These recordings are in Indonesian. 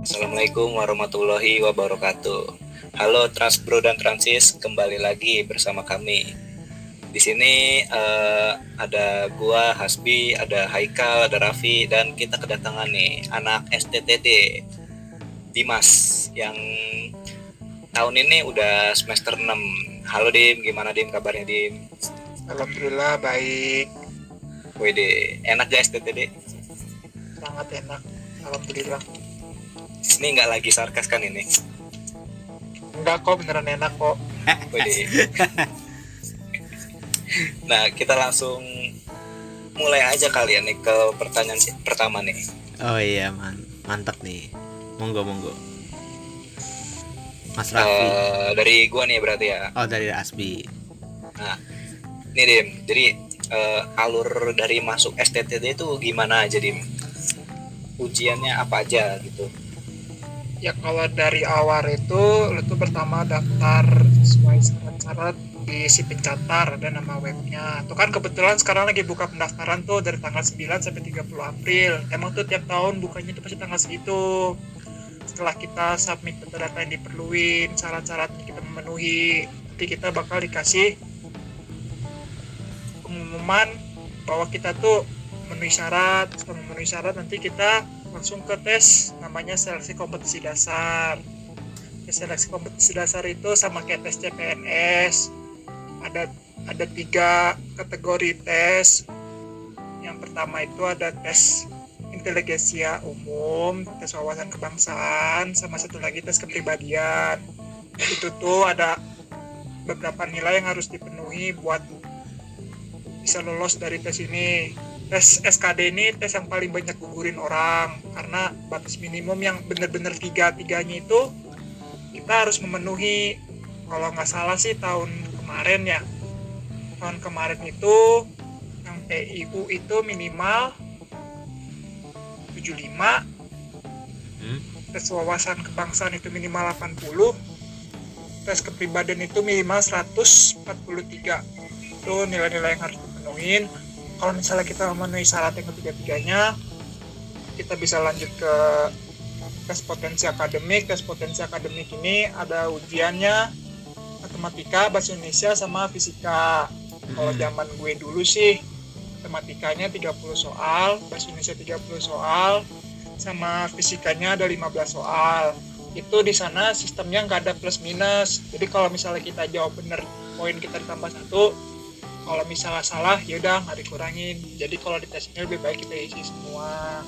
Assalamualaikum warahmatullahi wabarakatuh. Halo Transbro dan Transis, kembali lagi bersama kami. Di sini uh, ada gua Hasbi, ada Haikal, ada Raffi dan kita kedatangan nih anak STTD Dimas yang tahun ini udah semester 6. Halo Dim, gimana Dim kabarnya Dim? Alhamdulillah baik. Wede, enak gak STTD? Sangat enak. Alhamdulillah. Ini nggak lagi sarkas kan ini? Enggak kok, beneran enak kok. Nah, kita langsung mulai aja kalian nih ke pertanyaan pertama nih. Oh iya, man mantap nih. Monggo monggo. Mas Raffi. Eh, dari gua nih berarti ya. oh dari Asbi. Nah, nih Dim, jadi eh, alur dari masuk STTD itu gimana aja Dim? Ujiannya apa aja gitu? Ya kalau dari awal itu, lu tuh pertama daftar sesuai syarat-syarat di si pencatar ada nama webnya. Tuh kan kebetulan sekarang lagi buka pendaftaran tuh dari tanggal 9 sampai 30 April. Emang tuh tiap tahun bukanya tuh pasti tanggal segitu. Setelah kita submit data-data yang diperluin, syarat-syarat kita memenuhi, nanti kita bakal dikasih pengumuman bahwa kita tuh memenuhi syarat. Setelah memenuhi syarat nanti kita langsung ke tes namanya seleksi kompetisi dasar. Tes seleksi kompetisi dasar itu sama kayak tes CPNS. Ada ada tiga kategori tes. Yang pertama itu ada tes inteligensia umum, tes wawasan kebangsaan, sama satu lagi tes kepribadian. Itu tuh ada beberapa nilai yang harus dipenuhi buat bisa lolos dari tes ini tes SKD ini tes yang paling banyak gugurin orang. Karena batas minimum yang benar-benar tiga tiganya itu kita harus memenuhi. Kalau nggak salah sih tahun kemarin ya. Tahun kemarin itu yang PIU itu minimal 75 Hmm? tes wawasan kebangsaan itu minimal 80 tes kepribadian itu minimal 143 itu nilai-nilai yang harus dipenuhin kalau misalnya kita memenuhi syarat yang ketiga-tiganya kita bisa lanjut ke tes potensi akademik. Tes potensi akademik ini ada ujiannya matematika bahasa Indonesia sama fisika. Kalau Mm-mm. zaman gue dulu sih matematikanya 30 soal bahasa Indonesia 30 soal sama fisikanya ada 15 soal. Itu di sana sistemnya nggak ada plus minus. Jadi kalau misalnya kita jawab bener poin kita ditambah satu kalau misalnya salah ya udah nggak dikurangin. Jadi kalau di tes ini lebih baik kita isi semua.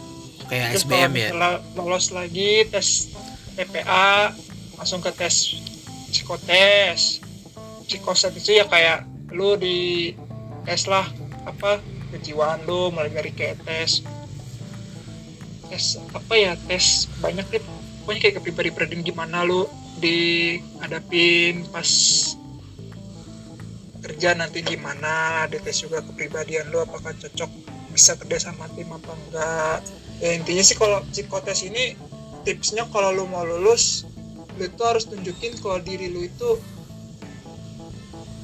Kayak terus SBM ya. lolos lagi tes TPA langsung ke tes psikotes. Psikotes itu ya kayak lu di tes lah apa kejiwaan lu mulai dari kayak tes. Tes apa ya tes banyak deh. Pokoknya kayak kepribadian gimana lu dihadapin pas kerja nanti gimana ada tes juga kepribadian lu apakah cocok bisa kerja sama tim apa enggak. Ya intinya sih kalau psikotes ini tipsnya kalau lu mau lulus lu itu harus tunjukin kalau diri lu itu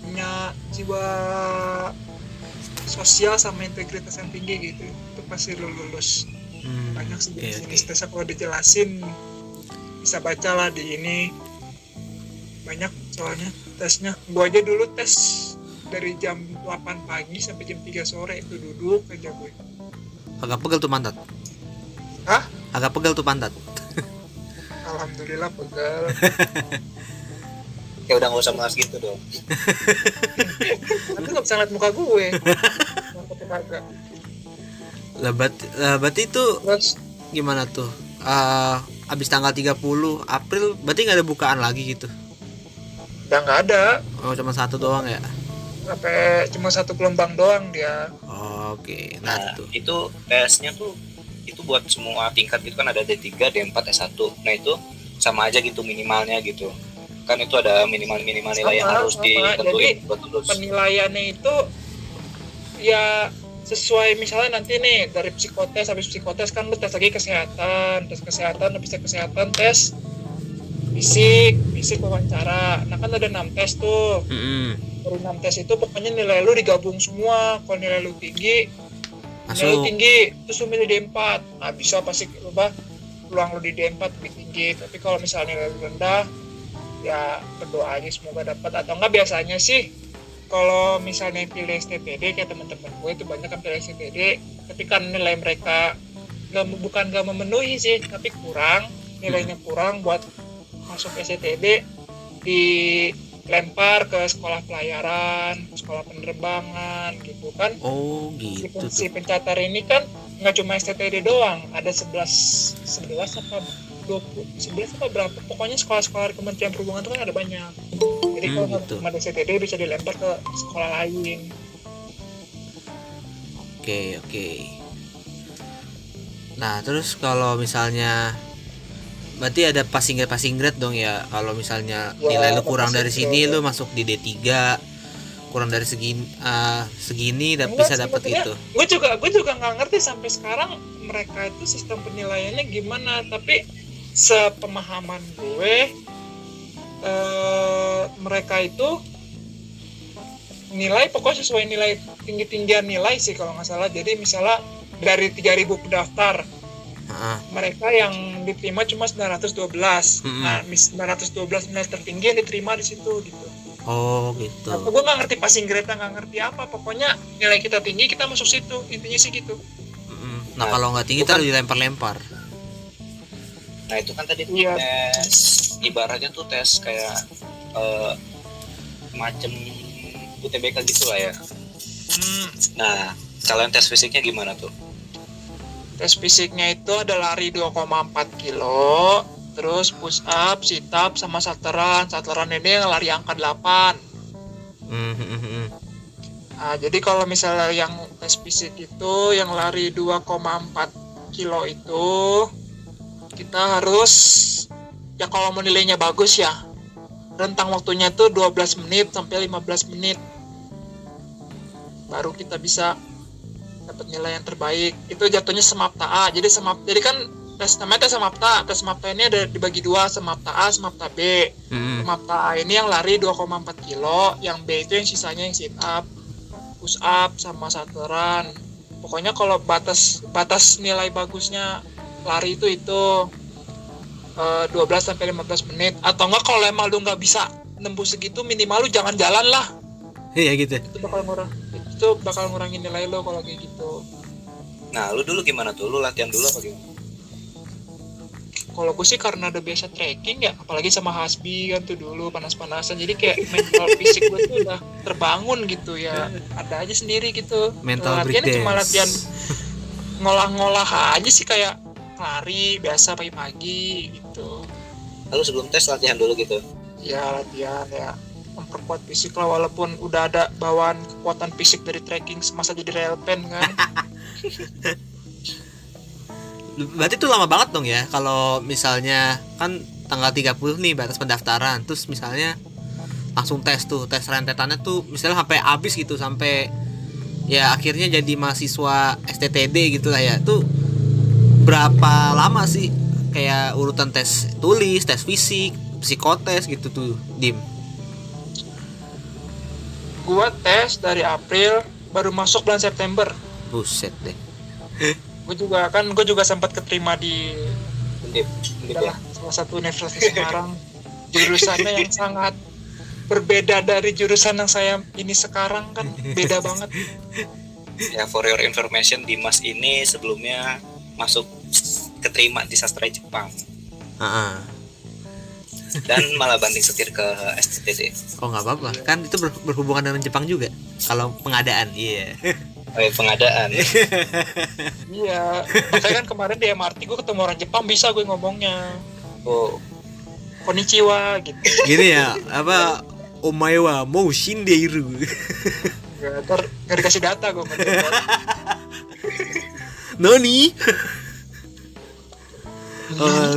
punya jiwa sosial sama integritas yang tinggi gitu itu pasti lu lulus. Hmm, banyak sih jenis oke. tesnya. Kalau dijelasin bisa baca lah di ini. Banyak soalnya tesnya. Gua aja dulu tes dari jam 8 pagi sampai jam 3 sore itu duduk aja gue Agak pegel tuh pantat. Hah? Agak pegel tuh pantat. alhamdulillah pegel Ya udah nggak usah bahas gitu dong. tapi nggak bisa ngeliat muka gue. Lah berarti, lah, berarti itu terus gimana tuh? Eh abis tanggal 30 April berarti nggak ada bukaan lagi gitu. udah nggak ada Oh, cuma satu doang ya. Sampai cuma satu gelombang doang dia Oke, Nah, nah tuh. itu tesnya tuh itu buat semua tingkat gitu kan ada D3, D4, S1. Nah, itu sama aja gitu minimalnya gitu. Kan itu ada minimal-minimal nilai yang harus sama. ditentuin buat lulus. penilaiannya itu ya sesuai misalnya nanti nih dari psikotes habis psikotes kan lu tes lagi kesehatan tes kesehatan habis tes kesehatan tes fisik fisik wawancara. Nah kan ada enam tes tuh. Mm-mm. dari enam tes itu pokoknya nilai lu digabung semua. Kalau nilai lu tinggi nilai lu Masuk. tinggi terus lu milih D4 nah bisa pasti apa peluang lu di D4 lebih tinggi. Tapi kalau misalnya nilai lu rendah ya berdoa aja semoga dapat. Atau enggak biasanya sih kalau misalnya pilih STTD kayak teman-teman gue itu banyak kan pilih STTD tapi kan nilai mereka gak, bukan gak memenuhi sih tapi kurang. Nilainya kurang buat masuk STTD dilempar ke sekolah pelayaran sekolah penerbangan gitu kan. Oh si, gitu si tuh. pencatar ini kan nggak cuma STTD doang ada 11 11 apa 20 11 apa berapa pokoknya sekolah-sekolah Kementerian Perhubungan itu kan ada banyak. Jadi Hmm, kalau gitu. ada STTD bisa dilempar ke sekolah lain. Oke oke. Nah terus kalau misalnya berarti ada passing grade passing grade dong ya? Kalau misalnya Ya, nilai lu kurang dari sini grade. lu masuk di D3 kurang dari segini eh, segini dan bisa dapat itu. gue juga gue juga nggak ngerti sampai sekarang mereka itu sistem penilaiannya gimana. Tapi sepemahaman gue eh, mereka itu nilai pokoknya sesuai nilai tinggi tinggian nilai sih kalau nggak salah. Jadi misalnya dari 3000 pendaftar Heeh. mereka yang diterima cuma 912 Mm-mm. nah mis- 912 nilai tertinggi yang diterima di situ gitu oh gitu Apa gue nggak ngerti passing grade nggak ngerti apa pokoknya nilai kita tinggi kita masuk situ intinya sih gitu Mm-mm. nah Nah, kalau nggak tinggi terus dilempar-lempar Nah itu kan tadi Iya. tes ibaratnya tuh tes kayak eh, macem UTBK gitu lah ya. Hmm, Nah kalian tes fisiknya gimana tuh? Tes fisiknya itu ada lari 2,4 kilo terus push up, sit up, sama salteran salteran ini yang lari angka 8 Hmm, hmm, hmm, hmm. Nah, jadi kalau misalnya yang tes fisik itu yang lari 2,4 kilo itu kita harus ya kalau mau nilainya bagus ya rentang waktunya itu 12 menit sampai 15 menit. Baru kita bisa dapat nilai yang terbaik. Itu jatuhnya semapta A. Jadi semap jadi kan tes namanya tes semapta. Tes semapta ini ada dibagi dua. Semapta A semapta B. Hmm, Mata A ini yang lari 2,4 kilo, yang B itu yang sisanya yang sit up, push up sama saturan. Pokoknya kalau batas batas nilai bagusnya lari itu itu eh, 12 sampai 15 menit. Atau enggak kalau emang lu nggak bisa nembus segitu minimal lu jangan jalan lah. iya gitu Itu bakal ngurang itu bakal ngurangin nilai lo kalau kayak gitu. Nah lu dulu gimana tuh? Lu latihan dulu apa gimana? Kalau gue sih karena udah biasa trekking ya, apalagi sama Hasbi kan tuh dulu panas-panasan, jadi kayak mental fisik gue tuh udah terbangun gitu ya. Ada aja sendiri gitu. mental Latihannya cuma latihan ngolah-ngolah aja sih kayak lari biasa pagi-pagi gitu. Lalu sebelum tes latihan dulu gitu. Ya latihan ya memperkuat fisik lah walaupun udah ada bawaan kekuatan fisik dari trekking semasa jadi relpen kan. Berarti itu lama banget dong ya kalau misalnya kan tanggal 30 nih batas pendaftaran terus misalnya langsung tes tuh tes rentetannya tuh misalnya sampai habis gitu sampai ya akhirnya jadi mahasiswa STTD gitu lah ya tuh berapa lama sih kayak urutan tes tulis tes fisik psikotes gitu tuh dim Gua tes dari April baru masuk bulan September. buset deh gue juga kan gue juga sempat keterima di Undip, undip ya. adalah salah satu universitas di Semarang jurusannya yang sangat berbeda dari jurusan yang saya ini sekarang kan beda banget Ya for your information Dimas ini sebelumnya masuk keterima di sastra Jepang Ah, ah. Dan malah banting setir ke STTD. oh nggak apa-apa. Kan itu ber- berhubungan dengan Jepang juga. Kalau pengadaan iya. Oh, ya, pengadaan. iya. Makanya kan kemarin di MRT gue ketemu orang Jepang bisa gue ngomongnya. Oh, konnichiwa gitu. Gini ya apa omae wa mau shindeiru ya, ntar nggak dikasih data gue noni? Oh,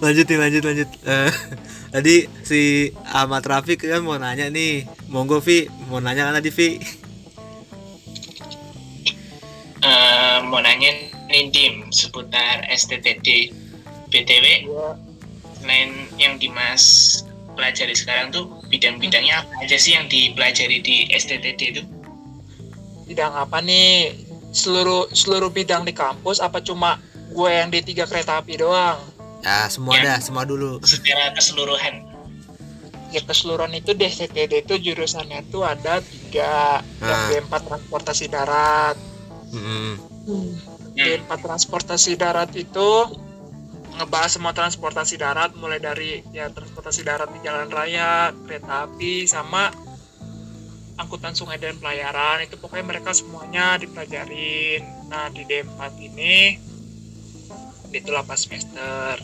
lanjut nih lanjut lanjut. Eh, tadi si Ahmad Rafiq kan mau nanya nih. Monggo Vi mau nanya kan tadi Vi Eh, mau nanya nih Dim seputar STTD BTW Gua selain yang Dimas pelajari sekarang tuh bidang-bidangnya apa aja sih yang dipelajari di STTD itu? bidang apa nih? Seluruh seluruh bidang di kampus apa cuma gue yang di tiga kereta api doang ya semua Ya. dah semua dulu secara keseluruhan ya keseluruhan itu DCTD itu jurusannya tuh ada tiga yang Ah. D4 transportasi darat. Hmm. D4 transportasi darat itu ngebahas semua transportasi darat mulai dari ya transportasi darat di jalan raya kereta api sama angkutan sungai dan pelayaran itu pokoknya mereka semuanya dipelajarin nah di D4 ini itu 8 semester.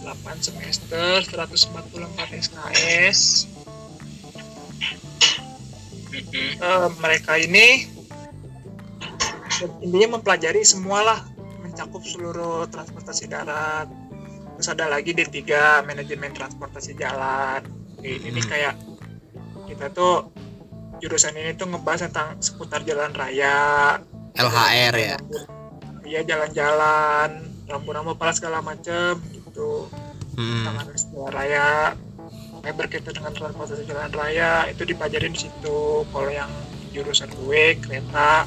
8 semester 144 SKS. Eh, mereka ini intinya mempelajari semualah. Mencakup seluruh transportasi darat. Terus ada lagi D3 manajemen transportasi jalan. Ini, ini kayak kita tuh jurusan ini tuh ngebahas tentang seputar jalan raya. LHR ya? Iya jalan-jalan rambu-rambu pala segala macem gitu. Mm-mm. tangan jalan raya yang berkaitan dengan transportasi jalan raya itu dipelajarin di situ. Kalau yang jurusan gue kereta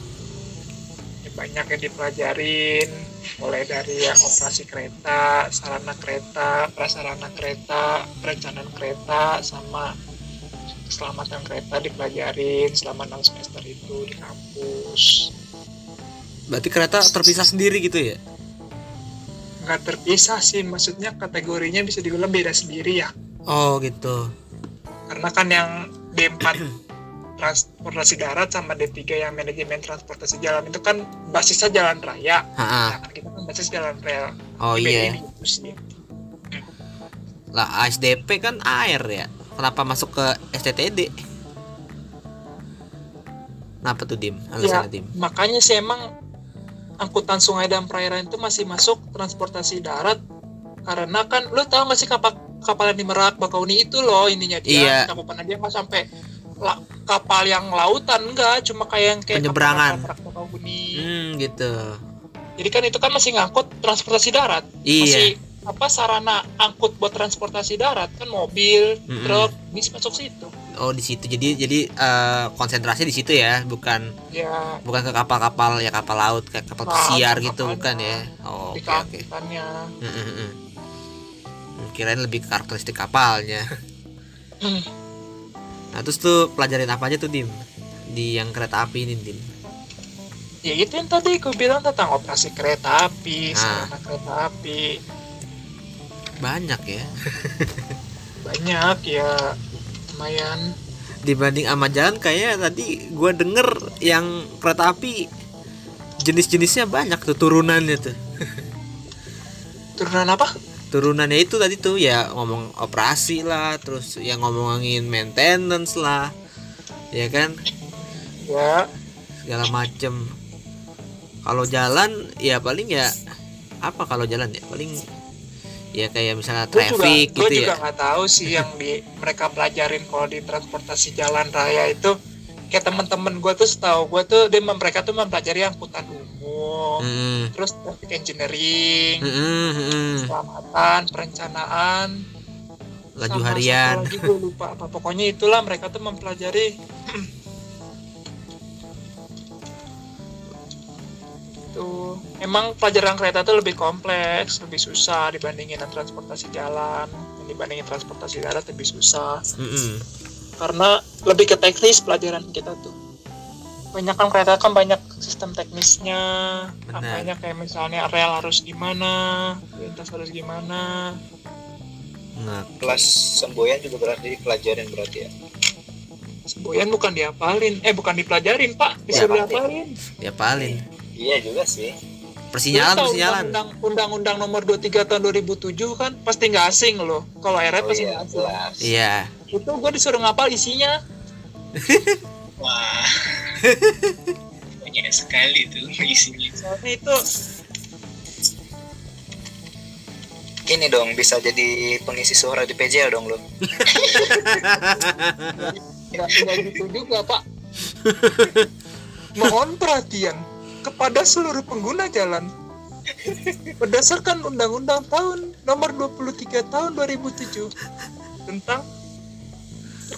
ya banyak yang dipelajarin. Mulai dari ya operasi kereta sarana kereta prasarana kereta perencanaan kereta sama keselamatan kereta dipelajarin selama 6 semester itu di kampus. Berarti kereta terpisah sendiri gitu ya nggak terpisah sih. Maksudnya kategorinya bisa dibilang beda sendiri ya. Oh gitu. Karena kan yang D4 transportasi darat sama D3 yang manajemen transportasi jalan itu kan basisnya jalan raya. Ha-ha. nah, kita kan basis jalan rel oh iya. gitu sih. Lah ASDP kan air ya? Kenapa masuk ke STTD kenapa tuh dim? Ya alasannya dim? makanya sih emang angkutan sungai dan perairan itu masih masuk transportasi darat karena kan lu tahu gak sih kapal kapal yang di Merak Bakauni itu loh ininya Iya. dia cakupannya dia nggak sampai la- kapal yang lautan enggak cuma kayak yang kayak Penyeberangan. kapal Merak Bakauni hmm gitu Jadi kan itu kan masih ngangkut transportasi darat. iya Masih apa sarana angkut buat transportasi darat kan mobil, Mm-mm. truk, bis masuk situ. Oh di situ jadi jadi eh, konsentrasi di situ ya bukan Ya bukan ke kapal-kapal ya kapal laut kayak kapal Nah, pesiar gitu kapalnya. bukan ya oh oke oke mm, mm. Hmm, kirain lebih ke karakteristik kapalnya Hmm. nah terus tuh pelajarin apa aja tuh dim di yang kereta api ini dim Ya itu yang tadi aku bilang tentang operasi kereta api, Ah. sarana kereta api. banyak ya Banyak ya lumayan. dibanding sama jalan kayaknya tadi gua denger yang kereta api jenis-jenisnya banyak tuh turunannya tuh. Turunan apa? turunannya itu tadi tuh ya ngomong operasi lah terus yang ngomongin maintenance lah ya kan? Ya, segala macem. Kalau jalan ya paling ya apa kalau jalan ya? Paling ya kayak misalnya gue juga, traffic gue gitu juga ya. nggak tahu sih yang di mereka pelajarin kalau di transportasi jalan raya itu. Kayak teman-teman gue tuh setahu gue tuh dia mereka tuh mempelajari angkutan umum Mm-mm. terus traffic engineering Mm-mm, mm-mm. keselamatan perencanaan. Laju harian. lagi gue lupa apa. Pokoknya itulah mereka tuh mempelajari itu emang pelajaran kereta tuh lebih kompleks lebih susah dibandingin transportasi jalan. Dibandingin transportasi darat lebih susah. Mm-mm. karena lebih ke teknis pelajaran kita tuh. Banyak kan kereta kan banyak sistem teknisnya. Benar. apanya kayak misalnya rel harus gimana lintas harus gimana. Nah, kelas semboyan juga berarti dipelajarin berarti ya? Semboyan bukan diapalin. Eh bukan dipelajarin pak. Disuruh Ya, diapalin. Ya paling iya juga sih. Persinyalan persinyalan. undang- undang-undang nomor 23 tahun 2007 kan pasti nggak asing loh. Kalau RF oh pasti iya nggak asing. jelas. Iya. Itu gue disuruh ngapal isinya. Wah. Banyak sekali tuh isinya. soalnya itu ini dong bisa jadi pengisi suara di PJL dong lo. Nggak gitu juga pak. Mohon perhatian kepada seluruh pengguna jalan. Berdasarkan undang-undang tahun nomor 23 tahun 2007 tentang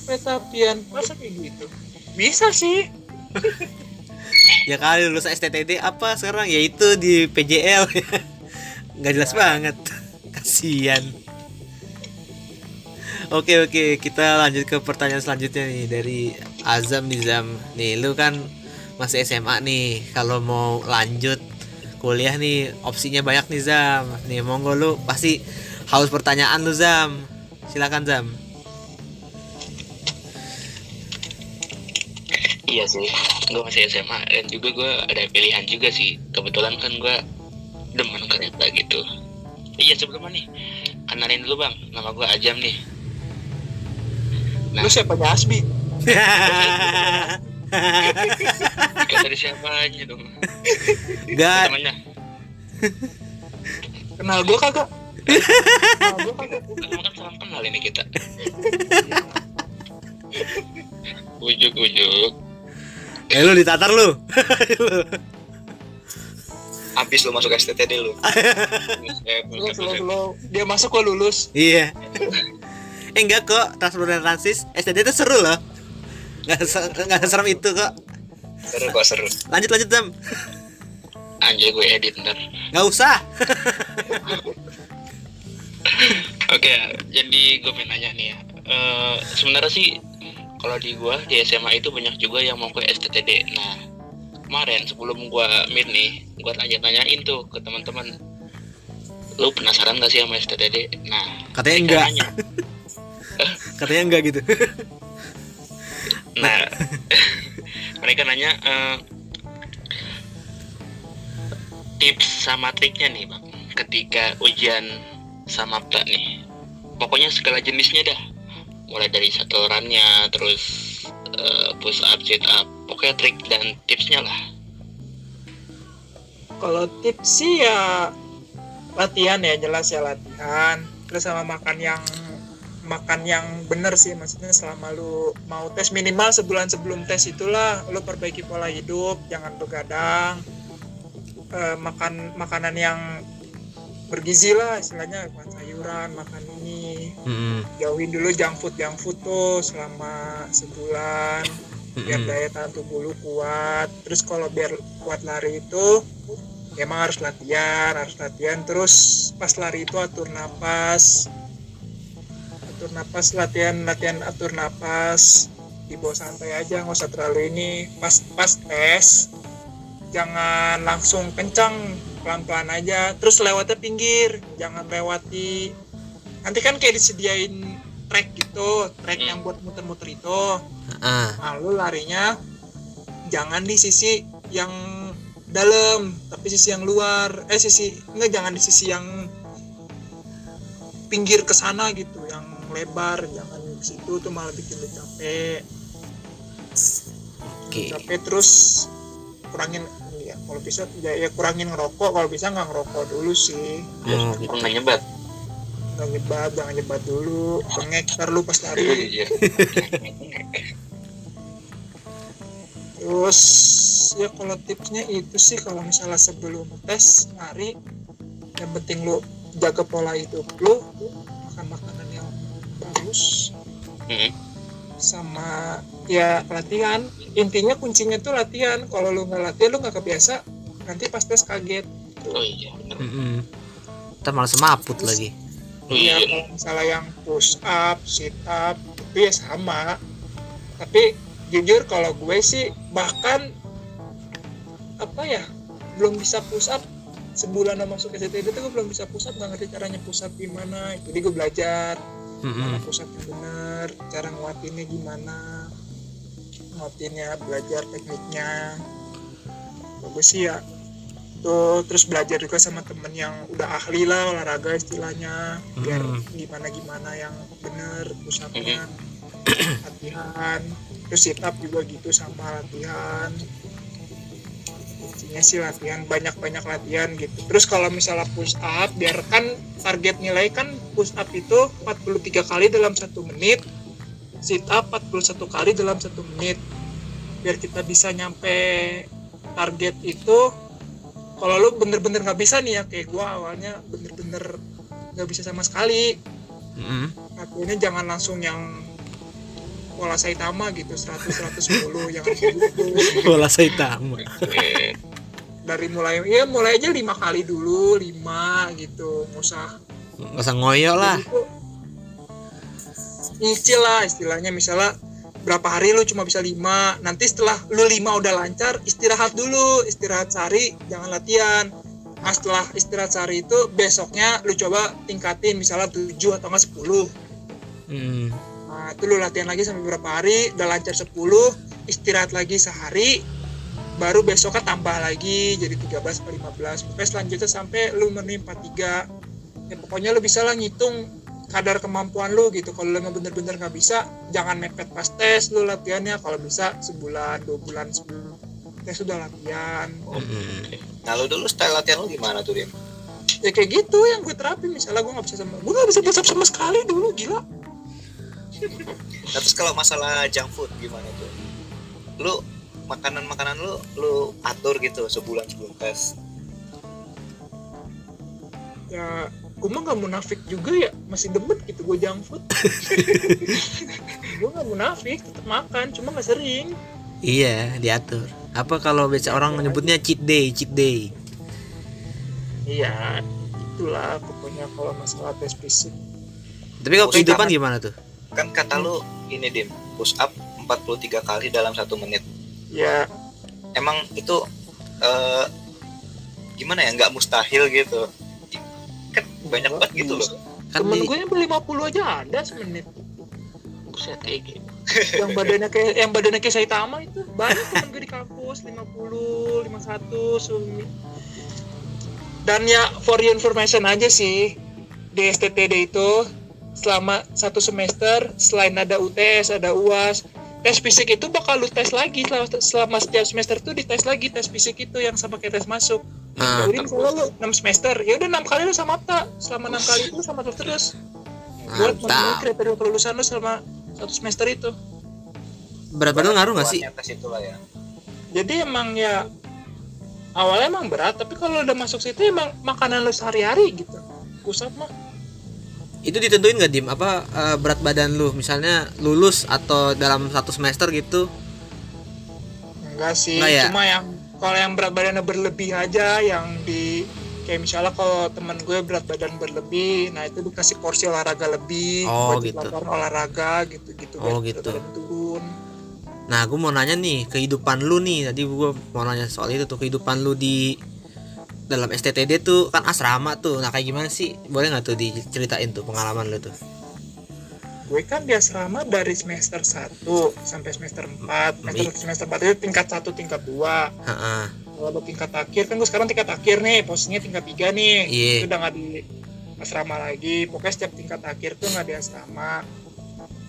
kereta apian masa kayak gitu? Bisa sih. Ya kali lulus STTD apa sekarang? Ya itu di PJL nggak jelas banget. Kasihan Oke oke. Kita lanjut ke pertanyaan selanjutnya nih dari Azam nih Zam nih lu kan masih SMA nih kalau mau lanjut kuliah nih opsinya banyak nih Zam nih monggo lu pasti haus pertanyaan lu Zam silakan Zam Iya sih, gue masih SMA dan juga gue ada pilihan juga sih. Kebetulan kan gue demen kereta gitu. Iya sebelumnya nih, kenalin dulu bang, nama gue Ajam nih. Nah, Lu siapa Asbi? Dari siapa aja dong. Gak Namanya, Kenal gua kagak? Kenal gua kagak? kan kan salam kenal ini kita. Ujuk ujuk. Eh lu ditatar lu Habis lu masuk STTD lu. Slow, slow, slow. Dia masuk gua lulus. Iya Eh enggak kok Transport dan Transis STD itu seru loh Nggak, se- nggak serem itu kok Seru kok seru. Lanjut lanjut Zam Anjay gue edit ntar. Nggak usah Oke, jadi gue pengen nanya nih ya. Eh, sebenarnya sih kalau di gua di SMA itu banyak juga yang mau ke STTD. Nah, kemarin sebelum gua meet nih, gua tanya-tanyain tuh ke teman-teman. Lu penasaran gak sih sama STTD? Nah, Katanya enggak nanya. Katanya enggak gitu Nah, mereka nanya eh, tips sama triknya nih, Bang. Ketika ujian sama PTA nih. Pokoknya segala jenisnya dah. Mulai dari saturannya, terus eh, push up, sit up. Pokoknya trik dan tipsnya lah. Kalau tips sih ya latihan ya jelas ya latihan. Terus sama makan yang makan yang bener sih maksudnya selama lu mau tes minimal sebulan sebelum tes itulah lu perbaiki pola hidup jangan begadang Eh, makan makanan yang bergizi lah istilahnya makan sayuran makan ini. Mm-mm. jauhin dulu junk food junk food tuh selama sebulan biar daya tahan tubuh lu kuat. Terus kalau biar kuat lari itu emang harus latihan harus latihan. Terus pas lari itu atur napas atur napas latihan latihan atur napas. Dibawa santai aja nggak usah terlalu ini. Pas pas tes jangan langsung kencang pelan-pelan aja. Terus lewatnya pinggir jangan lewati. Nanti kan kayak disediain track gitu track yang buat muter-muter itu. Ah, lalu larinya jangan di sisi yang dalam tapi sisi yang luar. Eh sisi enggak jangan di sisi yang pinggir ke sana gitu yang lebar jangan di situ tuh malah bikin lu capek Oke. capek terus kurangin ya kalau bisa ya, ya kurangin ngerokok kalau bisa nggak ngerokok dulu sih Oh, gitu. Nggak nyebat. nggak nyebat jangan nyebat dulu bengek ntar lu pas lari Iya. Terus ya kalau tipsnya itu sih kalau misalnya sebelum tes lari yang penting lu jaga pola hidup lu makan makanan bagus Mm-mm. sama ya latihan. Intinya kuncinya tuh latihan. Kalau lu nggak latihan lu nggak kebiasa nanti pas tes kaget. Oh iya. Ntar malah semaput lagi. Oh ya iya. kalau misalnya yang push up sit up itu ya sama. Tapi jujur kalau gue sih bahkan apa ya belum bisa push up. Sebulan masuk ke STD itu gue belum bisa push up. Nggak ngerti caranya push up gimana. Jadi gue belajar Mm-mm. push up yang benar cara nguatinnya gimana nguatinnya belajar tekniknya. Bagus sih ya. Tuh terus belajar juga sama temen yang udah ahli lah olahraga istilahnya. Biar Hmm. gimana gimana yang bener push upnya latihan. Terus sit up juga gitu sama latihan intinya sih latihan banyak-banyak latihan gitu. Terus kalau misalnya push up biar kan target nilai kan push up itu 43 kali dalam satu menit sit up 41 kali dalam satu menit. Biar kita bisa nyampe target itu kalau lu bener-bener nggak bisa nih ya kayak gua awalnya bener-bener nggak bisa sama sekali. Mm-mm. latihannya jangan langsung yang pola Saitama gitu 100 110 yang bola Saitama. Dari mulai ya mulai aja lima kali dulu lima gitu nggak usah. Nggak usah ngoyo lah. Nyicil lah istilahnya. Misalnya berapa hari lu cuma bisa lima nanti setelah lu lima udah lancar istirahat dulu istirahat sehari jangan latihan. Nah setelah istirahat sehari itu besoknya lu coba tingkatin misalnya 7 atau enggak 10 Hmm. Nah itu lu latihan lagi sampai berapa hari? Udah lancar 10 istirahat lagi sehari baru besoknya tambah lagi jadi 13 atau 15 pokoknya selanjutnya sampai lu memenuhi 43 ya pokoknya lu bisa lah ngitung kadar kemampuan lu gitu. Kalau lu emang bener-bener nggak bisa jangan mepet pas tes lu latihannya. Kalau bisa sebulan dua bulan sebelum tes sudah latihan. Hmm. nah lu dulu style latihan lu gimana tuh Dim? ya kayak gitu yang gue terapin. Misalnya gue nggak bisa sama gue nggak bisa up sama sekali dulu gila Nah, terus kalau masalah junk food gimana tuh? Lu makanan-makanan lu lu atur gitu sebulan sebelum tes. ya gue mah nggak munafik juga ya. Masih demet gitu gue junk food. Gue nggak munafik tetap makan cuma nggak sering. Iya diatur. Apa kalau biasa orang nyebutnya cheat day cheat day? Iya itulah pokoknya kalau masalah tes fisik. Tapi kalau kehidupan gimana tuh Kan kata lu ini Dim, push up 43 kali dalam satu menit. ya Emang itu eh, gimana ya nggak mustahil gitu. Kan banyak banget gitu loh. kan temen di- gue yang beli 50 aja ada semenit buset kayak gitu yang badannya kayak yang badannya kayak Saitama itu banyak temen gue di kampus 50 51 sumi dan ya for your information aja sih di STTD itu selama satu semester selain ada UTS ada UAS tes fisik itu bakal lu tes lagi selama, selama setiap semester tuh dites lagi tes fisik itu yang sama kayak tes masuk. Ah, jadi misalnya lu 6 semester ya udah 6 kali lu sama apa selama 6 kali itu sama terus terus. Buat memenuhi kriteria kelulusan lu selama satu semester itu. Berat badan ngaruh nggak sih? Tes itulah ya. jadi emang ya awalnya emang berat tapi kalau udah masuk situ emang makanan lu sehari-hari gitu. Pusat mah itu ditentuin nggak dim apa eh, berat badan lu misalnya lulus atau dalam satu semester gitu enggak sih Enggak ya? cuma yang kalau yang berat badannya berlebih aja yang di kayak misalnya kalau temen gue berat badan berlebih nah itu dikasih porsi olahraga lebih Oh, gitu. olahraga gitu gitu Oh, gitu. turun nah gue mau nanya nih kehidupan lu nih tadi gue mau nanya soal itu tuh kehidupan lu di dalam STTD tuh kan asrama tuh. Nah kayak gimana sih? Boleh nggak tuh diceritain tuh pengalaman lu tuh? Gue kan di asrama dari semester 1 sampai semester 4 semester, Iya. semester 4 itu tingkat 1 tingkat 2 Heeh. kalau lo tingkat akhir kan gue sekarang tingkat akhir nih posisinya tingkat 3 nih. Iya. itu udah nggak di asrama lagi. Pokoknya setiap tingkat akhir tuh nggak di asrama.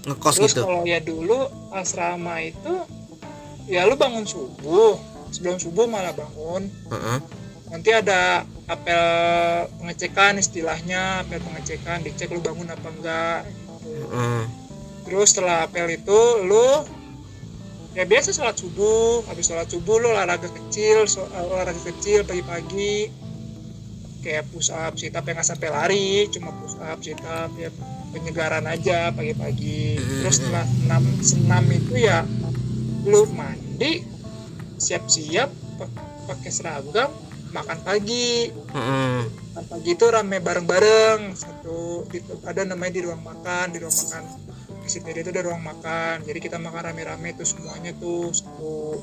Ngekos terus gitu? kalau ya dulu asrama itu ya lu bangun subuh. Sebelum subuh malah bangun. Heeh. Nanti ada apel pengecekan istilahnya apel pengecekan dicek lu bangun apa enggak gitu. Heeh. terus setelah apel itu lu ya biasa sholat subuh habis sholat subuh lu olahraga kecil so- olahraga kecil pagi-pagi kayak push up sit up yang nggak sampai lari cuma push up sit up ya penyegaran aja pagi-pagi Mhm. terus setelah enam senam itu ya lu mandi siap-siap pa- pakai seragam makan pagi Heeh. Makan pagi itu rame bareng-bareng satu di, ada namanya di ruang makan di ruang makan di itu ada ruang makan jadi kita makan rame-rame tuh semuanya tuh satu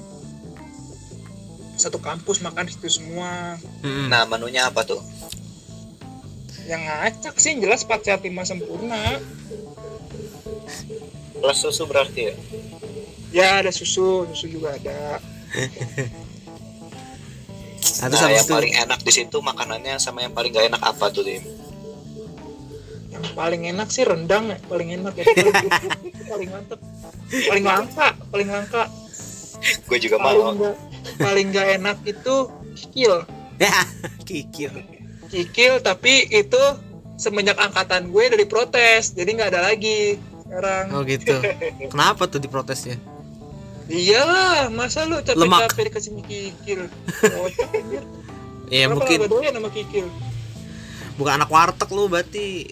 satu kampus makan di situ semua Heeh. Nah, menunya apa tuh? yang ngacak sih jelas 4 sehat 5 sempurna Plus susu berarti ya? ya ada susu susu juga ada Nah, Nah, yang itu paling enak di situ makanannya sama yang paling gak enak apa tuh, Dim? yang paling enak sih rendang paling enak ya. Paling, paling mantep. Paling langka paling langka. Gue juga paling mau. nggak paling nggak enak itu kikil. Ya kikil. Kikil tapi itu semenjak angkatan gue dari protes jadi nggak ada lagi sekarang. Oh gitu. Kenapa tuh diprotesnya iyalah masa lu Lemak. capek-capek dikasih mie kikil? Kocak anjir ya Kenapa mungkin. doyan sama kikil? Bukan anak warteg lu berarti.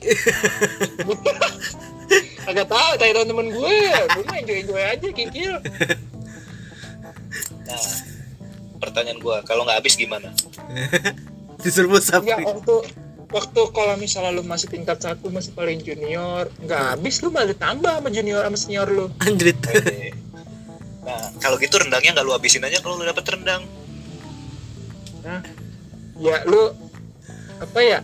Agak tahu tanya temen gue. Gue mah enjoy enjoy aja kikil. Nah, pertanyaan gua, kalau nggak habis gimana? disuruh musaf Enggak waktu waktu kalau misalnya lu masih tingkat satu masih paling junior nggak habis lu malah ditambah sama junior sama senior lu. Anjrit. Nah, kalau gitu rendangnya nggak lu habisin aja kalau lu dapet rendang. nah ya lu apa ya?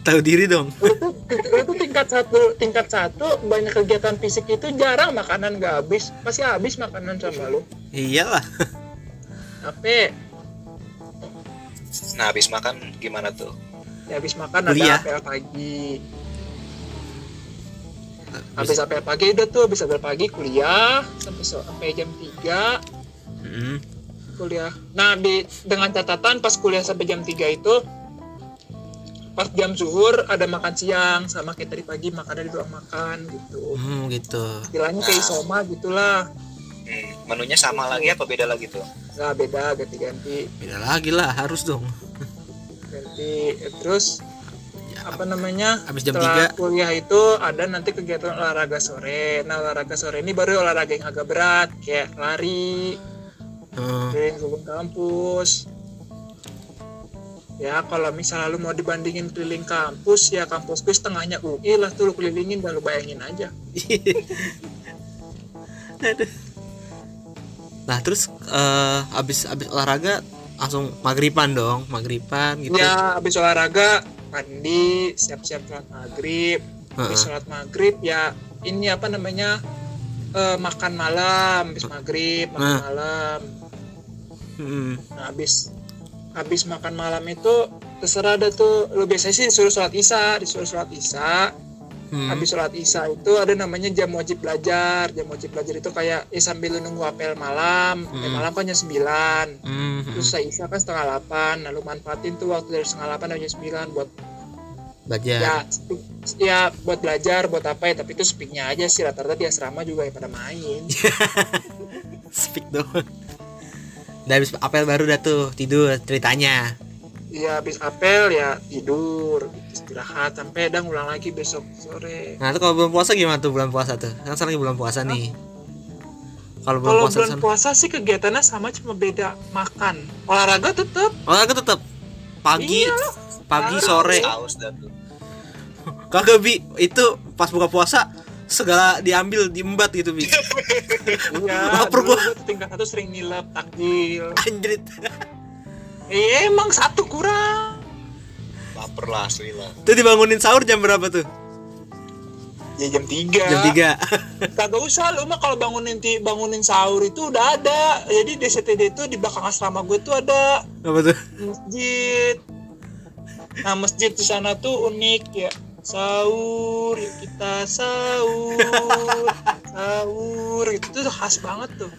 Tahu diri dong. Lu tuh, lu tuh tingkat satu tingkat satu banyak kegiatan fisik itu jarang makanan nggak habis. Pasti habis makanan sama lu. Iyalah. Tapi Nah, habis makan gimana tuh? ya habis makan Kuliah. ada apel pagi habis apel pagi udah tuh habis apel pagi kuliah sampai so- sampai jam 3 Mm. kuliah. Nah, di dengan catatan pas kuliah sampai jam 3 itu pas jam zuhur ada makan siang sama kayak tadi pagi makannya di ruang makan gitu. Hmm, gitu Istilahnya kayak isoma gitulah. Hmm, menunya sama lagi apa beda lagi tuh? Nggak beda ganti-ganti beda lagi lah harus dong ganti terus apa namanya? Habis jam setelah 3 kuliah itu ada nanti kegiatan olahraga sore. Nah olahraga sore ini baru olahraga yang agak berat kayak lari Hmm, keliling kampus. Ya kalau misalnya lu mau dibandingin keliling kampus ya kampusku setengahnya UI lah tuh lu kelilingin dan lu bayangin aja. Aduh. nah terus eh, habis habis olahraga langsung magriban dong magriban gitu. Ya habis olahraga mandi siap-siap sholat maghrib. Habis sholat maghrib ya ini apa namanya eh, makan malam. Habis maghrib makan Nah. malam. Hmm, nah habis habis makan malam itu terserah ada tuh. Lu biasanya sih disuruh sholat isya disuruh sholat isya hmm. habis sholat isya itu ada namanya jam wajib belajar. Jam wajib belajar itu kayak ya sambil nunggu apel malam. Apel Hmm. malam kan jam 9 Hmm, terus saya isya kan setengah 8 nah lu manfaatin tuh waktu dari setengah 8 sampai jam 9 buat belajar. Ya ya buat belajar buat apa ya. Tapi itu speaknya aja sih rata-rata di asrama juga ya pada main. Speak doang udah habis apel baru dah tuh tidur ceritanya. Ya habis apel ya tidur istirahat sampai dah ngulang lagi besok sore. Nah itu kalau bulan puasa gimana tuh bulan puasa tuh? Kan sekarang lagi bulan puasa nih. Kalau bulan kalau puasa bulan sana puasa sih kegiatannya sama cuma beda makan. Olahraga tetap olahraga tetap pagi Iya. pagi Harus. sore. Tuh. kagak bi. Itu pas buka puasa segala diambil diembat gitu bi. Iya Lapar gua. tingkat satu sering nilep takjil. Anjrit. Eh, emang satu kurang Laper lah asli lah. itu dibangunin sahur jam berapa tuh? Ya jam 3 jam 3 kagak usah lu mah kalau bangunin ti- bangunin sahur itu udah ada. Jadi DCTD itu di belakang asrama gue tuh ada. Apa tuh? Masjid. Nah masjid di sana tuh unik ya. Sahur yuk kita sahur sahur. Itu tuh khas banget tuh.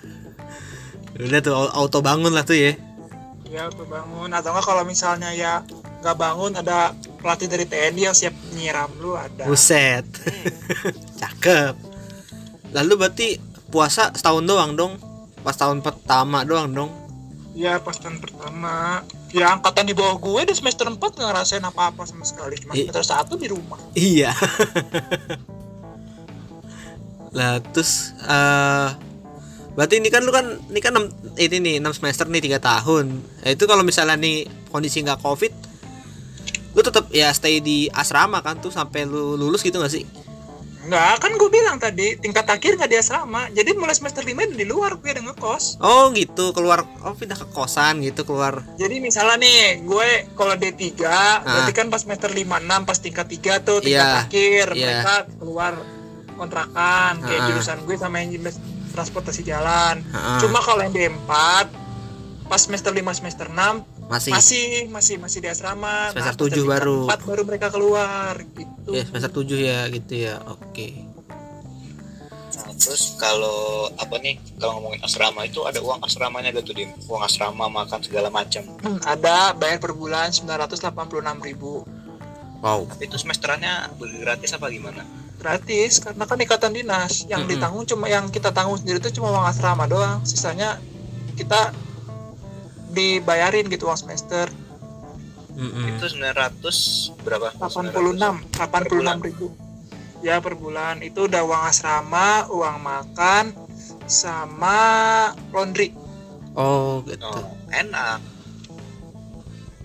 Udah tuh au- auto bangun lah tuh ya. Ya tuh bangun. Atau enggak kalau misalnya ya nggak bangun ada pelatih dari TNI yang siap nyiram. Lu ada. Buset. Cakep. Lalu berarti puasa setahun doang dong? Pas tahun pertama doang dong? Ya pas tahun pertama. Ya angkatan di bawah gue di semester 4 nggak ngerasain apa-apa sama sekali. Cuma I- semester satu di rumah. Iya. Lah terus eh berarti ini kan lu kan ini kan 6, ini nih 6 semester nih tiga tahun. Nah, itu kalau misalnya nih kondisi nggak covid lu tetap ya stay di asrama kan tuh sampai lu lulus gitu gak sih Enggak, kan gue bilang tadi tingkat akhir nggak di asrama jadi mulai semester 5 di luar gue udah ngekos oh gitu keluar oh pindah ke kosan gitu keluar jadi misalnya nih gue kalau D3 berarti kan pas semester 5 6 pas tingkat 3 tuh tingkat Ah. Iya, akhir iya. mereka keluar kontrakan kayak Ah. jurusan gue sama yang transportasi jalan Ah. cuma kalau yang D4 pas semester 5 semester 6 masih masih masih masih di asrama Semester pas tujuh tingkat baru. empat baru mereka keluar gitu ya semester 7 ya gitu ya oke Nah, terus kalau apa nih kalau ngomongin asrama itu ada uang asramanya gak tuh dim? Uang asrama makan segala macam. Hmm, ada bayar per bulan 986.000 ribu wow Tapi itu semesterannya gratis apa gimana? gratis karena kan ikatan dinas yang Mm-mm. ditanggung cuma yang kita tanggung sendiri itu cuma uang asrama doang sisanya kita dibayarin gitu uang semester. Mm-mm. Itu 900 berapa? 86 86 ribu. Ya per bulan. Itu udah uang asrama uang makan sama laundry. Oh gitu. Oh, enak.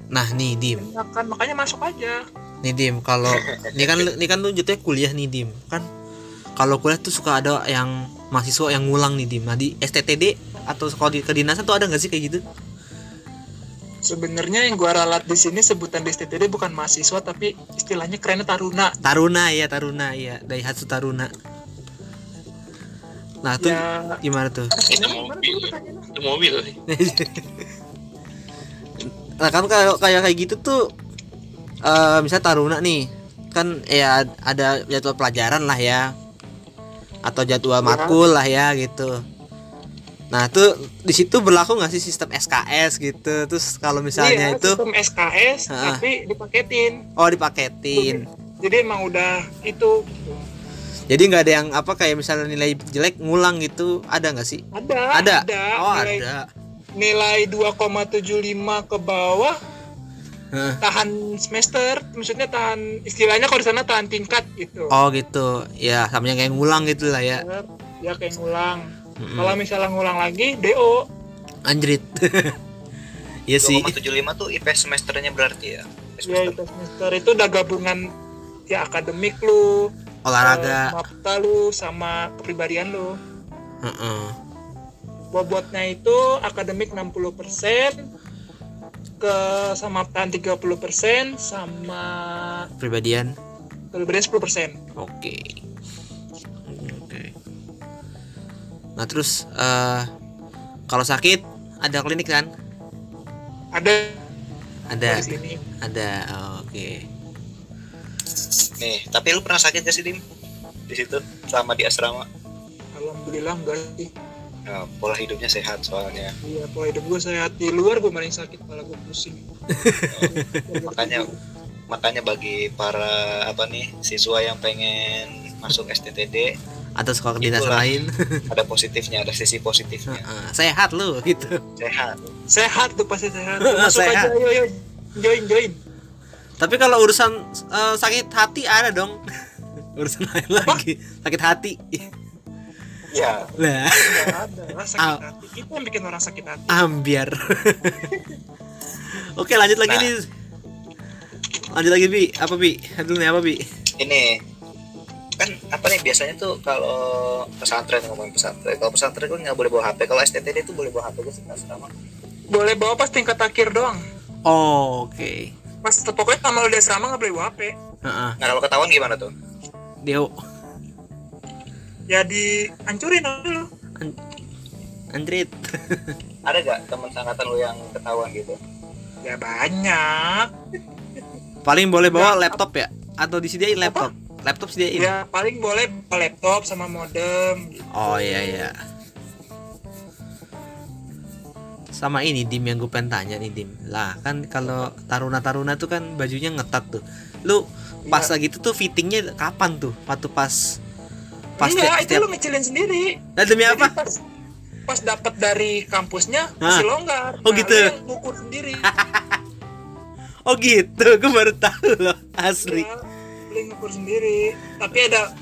nah nih dim. Kan makanya masuk aja. Nih dim kalau ini kan ini kan lu jatuhnya kuliah nih dim. Kan kalau kuliah tuh suka ada yang mahasiswa yang ngulang nih dim. Nah di STTD atau sekolah di kedinasan tuh ada nggak sih kayak gitu sebenarnya yang gua ralat di sini sebutan di STTD bukan mahasiswa tapi istilahnya kerennya taruna. Taruna ya Taruna ya Daihatsu Taruna. Nah tuh ya. gimana tuh? Itu mobil. Itu mobil. nah kan kayak kayak kayak gitu tuh eh misalnya Taruna nih kan ya ada jadwal pelajaran lah ya. Atau jadwal Ya. matkul lah ya gitu nah tuh di situ berlaku nggak sih sistem SKS gitu? Terus kalau misalnya Iya, itu sistem SKS Ha. tapi dipaketin. Oh dipaketin. Jadi emang udah itu. Jadi nggak ada yang apa kayak misalnya nilai jelek ngulang gitu ada nggak sih? Ada ada, oh nilai, ada. nilai 2,75 ke bawah. Heeh. tahan semester maksudnya tahan istilahnya kalau di sana tahan tingkat gitu. Oh gitu. Ya sama yang kayak ngulang gitu lah ya. Ya kayak ngulang Mm-mm. kalau misalnya ngulang lagi do anjrit. Iya sih. 2,75 tuh IP semesternya berarti ya. IP ya semester. itu udah gabungan ya akademik lu olahraga. eh, mapta lu sama kepribadian lu. Heeh. bobotnya itu akademik 60% ke sama maptaan 30% sama pribadian kepribadian 10% oke oke nah terus eh kalau sakit ada klinik kan? Ada. Ada. Di sini ada oke. Nih, tapi lu pernah sakit gak sih Dim? Di situ selama di asrama. alhamdulillah enggak sih. Nah, pola hidupnya sehat soalnya. iya pola hidup gue sehat. Di luar gue malah sakit malah gue pusing. Makanya makanya bagi para apa nih siswa yang pengen masuk STTD atau sekolah Itulah. lain. ada positifnya, ada sisi positifnya. Heeh, sehat lu gitu. Sehat. sehat tuh pasti sehat. Masuk Sehat. aja ayo ayo. Join join. Tapi kalau urusan eh, sakit hati ada dong. Urusan lain lagi. Sakit hati. Ya, lah. Nggak ada lah sakit Ah. hati itu yang bikin orang sakit hati. Ambiar oke lanjut lagi Nah. nih. Lanjut lagi bi. Apa bi? Dulu nih apa bi? Ini kan apa nih biasanya tuh kalau pesantren ngomongin pesantren kalau pesantren kan nggak boleh bawa HP kalau STTD itu boleh bawa HP gue sih sama? Boleh bawa pas tingkat akhir doang. Oh, oke. Pas pokoknya sama lu di asrama nggak boleh bawa HP Heeh. nah kalau ketahuan gimana tuh? Dio ya dihancurin aja lu. An- Andrit. Ada gak teman sangkatan lu yang ketahuan gitu? Ya banyak. Paling boleh bawa laptop ya? Atau disediain laptop laptop sediain? Ya paling boleh laptop sama modem gitu. oh iya iya. Sama ini dim yang gue pengen tanya nih dim. Lah kan kalau taruna taruna tuh kan bajunya ngetat tuh. Lu pas Iya. lagi itu tuh fittingnya kapan tuh? Waktu pas pas Enggak, setiap, itu lu ngecilin sendiri. Lah, demi Jadi apa? pas pas dapat dari kampusnya Hah? masih longgar. Oh, Nah, gitu. ngukur sendiri. Oh gitu. Gue baru tahu loh asli. Ya, yang ngukur sendiri. Tapi ada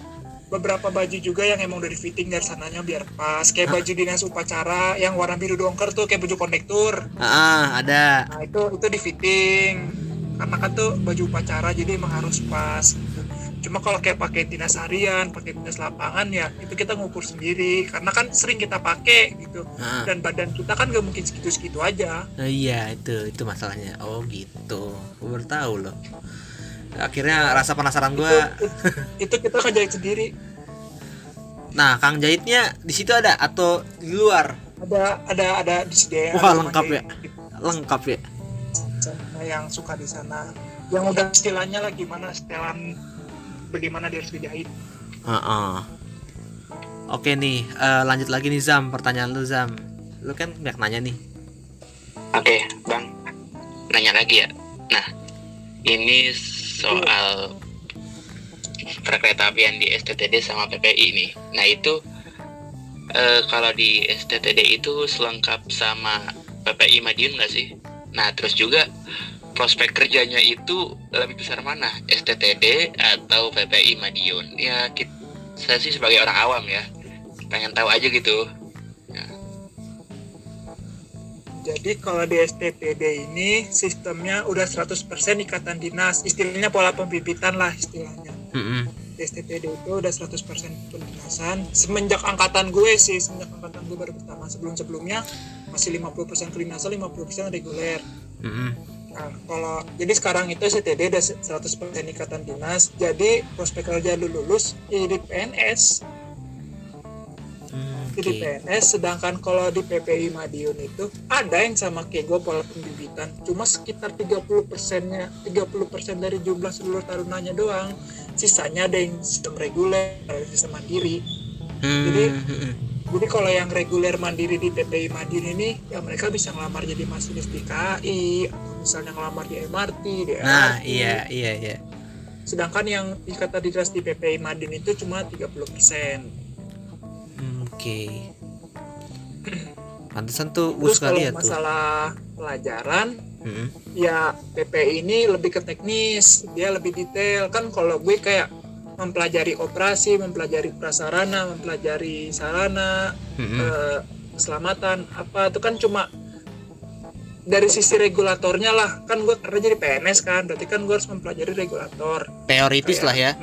beberapa baju juga yang emang udah di fitting dari sananya biar pas. Kayak baju dinas upacara yang warna biru dongker tuh kayak baju kondektur. Ah ada. Nah itu itu di fitting karena kan tuh baju upacara jadi emang harus pas. Cuma kalau kayak pakai dinas harian pakai dinas lapangan ya itu kita ngukur sendiri. Karena kan sering kita pakai gitu. Ah. dan badan kita kan gak mungkin segitu-segitu aja. Oh iya itu itu masalahnya. Oh gitu. Baru tahu loh. Akhirnya rasa penasaran gue. itu, itu kita kerjain sendiri Nah Kang jahitnya di situ ada atau di luar? ada ada ada di sini Wah, ada lengkap ya. Lengkap ya. sama yang suka di sana yang udah istilahnya lah gimana setelan bagaimana dia harus dijahit Heeh. Oke nih eh, lanjut lagi nih Zam pertanyaan lu Zam. Lu kan banyak nanya nih. Oke, Bang. Nanya lagi ya. Nah, ini soal perkereta apian di STTD sama PPI nih. Nah, itu eh, kalau di STTD itu selengkap sama PPI Madiun nggak sih? Nah, terus juga prospek kerjanya itu lebih besar mana STTD atau PPI Madiun ya kita, saya sih sebagai orang awam ya pengen tahu aja gitu Jadi kalau di STPD ini sistemnya udah 100% ikatan dinas, istilahnya pola pembibitan lah istilahnya. Mm-mm. Di STPD itu udah 100% kedinasan. Semenjak angkatan gue sih, semenjak angkatan gue baru pertama sebelum-sebelumnya masih 50% kedinasan, 50% reguler. Mm-mm. Nah, kalau jadi sekarang itu STD udah 100% ikatan dinas. Jadi prospek kerja lu lulus ya di PNS. Hmm, Jadi oke. PNS sedangkan kalau di PPI Madiun itu ada yang sama kayak gue pola pembibitan cuma sekitar 30 persennya 30 persen dari jumlah seluruh tarunanya doang. Sisanya ada yang sistem reguler ada sistem mandiri. Hmm, Jadi- mm-mm. jadi kalau yang reguler mandiri di PPI Madiun ini ya mereka bisa ngelamar jadi masinis di KAI atau misalnya ngelamar di MRT di nah iya iya iya. Sedangkan yang ikatan dinas di PPI Madiun itu cuma 30 persen Hmm, oke pantesan tuh terus kalau kali ya tuh masalah pelajaran Mm-mm. ya PPI ini lebih ke teknis dia lebih detail kan kalau gue kayak mempelajari operasi mempelajari prasarana mempelajari sarana Mm-mm. eh, keselamatan apa itu kan cuma dari sisi regulatornya lah. Kan gue karena jadi PNS kan berarti kan gue harus mempelajari regulator. Teoritis lah ya.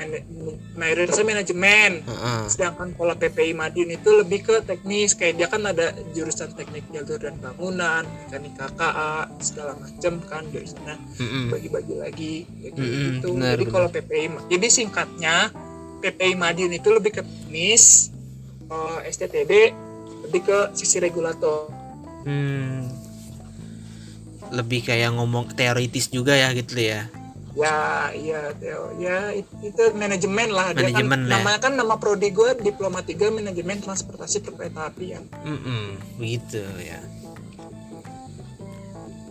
mayoritasnya manajemen. Heeh. sedangkan pola PPI Madiun itu lebih ke teknis. Kayak dia kan ada jurusan teknik jalur dan bangunan mekanika KA segala macam kan jurusannya. Mm-mm. bagi-bagi lagi. Kayak Mm-mm, gitu. benar, jadi kalau PPI jadi singkatnya PPI Madiun itu lebih ke teknis kalau STTD lebih ke sisi regulator. Hmm. Lebih kayak ngomong teoritis juga ya gitu ya ya iya Theo. ya it- itu manajemen lah dia kan Manajemen lah. namanya kan nama prodi gue diploma 3 manajemen transportasi perkereta apian Mm-mm, begitu ya.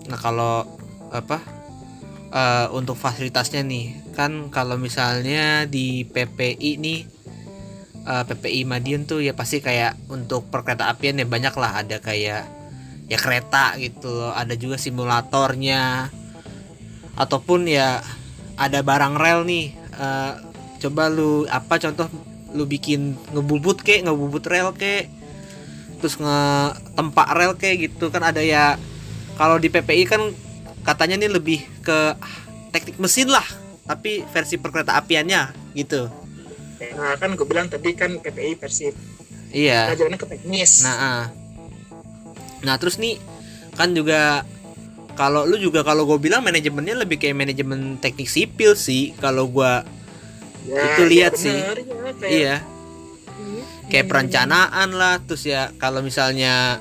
Nah kalau apa eh, untuk fasilitasnya nih kan kalau misalnya di PPI nih eh, PPI Madiun tuh ya pasti kayak untuk perkereta apian ya banyak lah ada kayak ya kereta gitu ada juga simulatornya. Ataupun ya ada barang rel nih eh, coba lu apa contoh lu bikin ngebubut kek ngebubut rel kek terus ngetempak rel kayak gitu. Kan ada ya kalau di PPI kan katanya nih lebih ke teknik mesin lah tapi versi perkereta apiannya gitu. Nah kan gue bilang tadi kan PPI versi iya. ke teknis. Nah ah. Nah terus nih kan juga kalau lu juga kalau gue bilang manajemennya lebih kayak manajemen teknik sipil sih kalau gua Ya, itu lihat ya sih. ya, kayak, iya. Hmm, kayak hmm, perencanaan lah terus ya kalau misalnya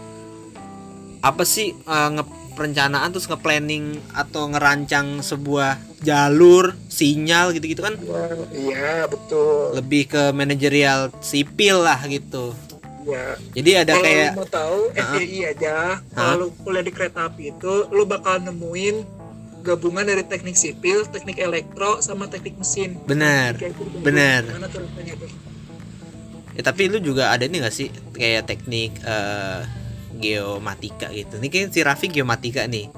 apa sih eh, nge perencanaan terus nge-planning atau ngerancang sebuah jalur sinyal gitu-gitu kan ya, iya betul. lebih ke manajerial sipil lah gitu ya jadi ada kalau kayak mau tahu FDI aja. Kalau lu kuliah di kereta api itu lu bakal nemuin gabungan dari teknik sipil teknik elektro sama teknik mesin. Benar. Kayak gitu, benar. ya tapi lu juga ada ini gak sih kayak teknik eh, geomatika gitu? Ini kan si Raffi geomatika nih.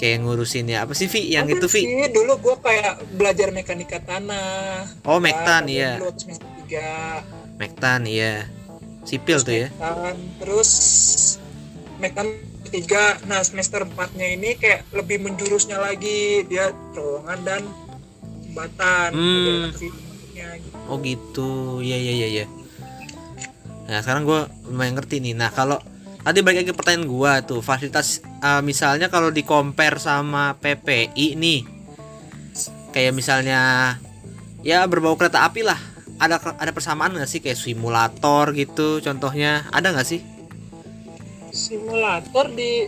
Kayak ngurusin ya apa sih Vi yang Ada itu Vi sih, dulu gua kayak belajar mekanika tanah. Oh Mektan iya. Mektan iya sipil tuh ya terus Mektan tiga nah semester empatnya ini kayak lebih menjurusnya lagi dia terowongan dan jembatan Hmm. Gitu. Oh gitu, iya iya iya iya. Nah sekarang gue lumayan ngerti nih. Nah kalau tadi balik lagi ke pertanyaan gue tuh fasilitas eh, misalnya kalau di compare sama PPI nih, kayak misalnya ya berbau kereta api lah. Ada ada persamaan nggak sih? Kayak simulator gitu contohnya. Ada nggak sih? simulator di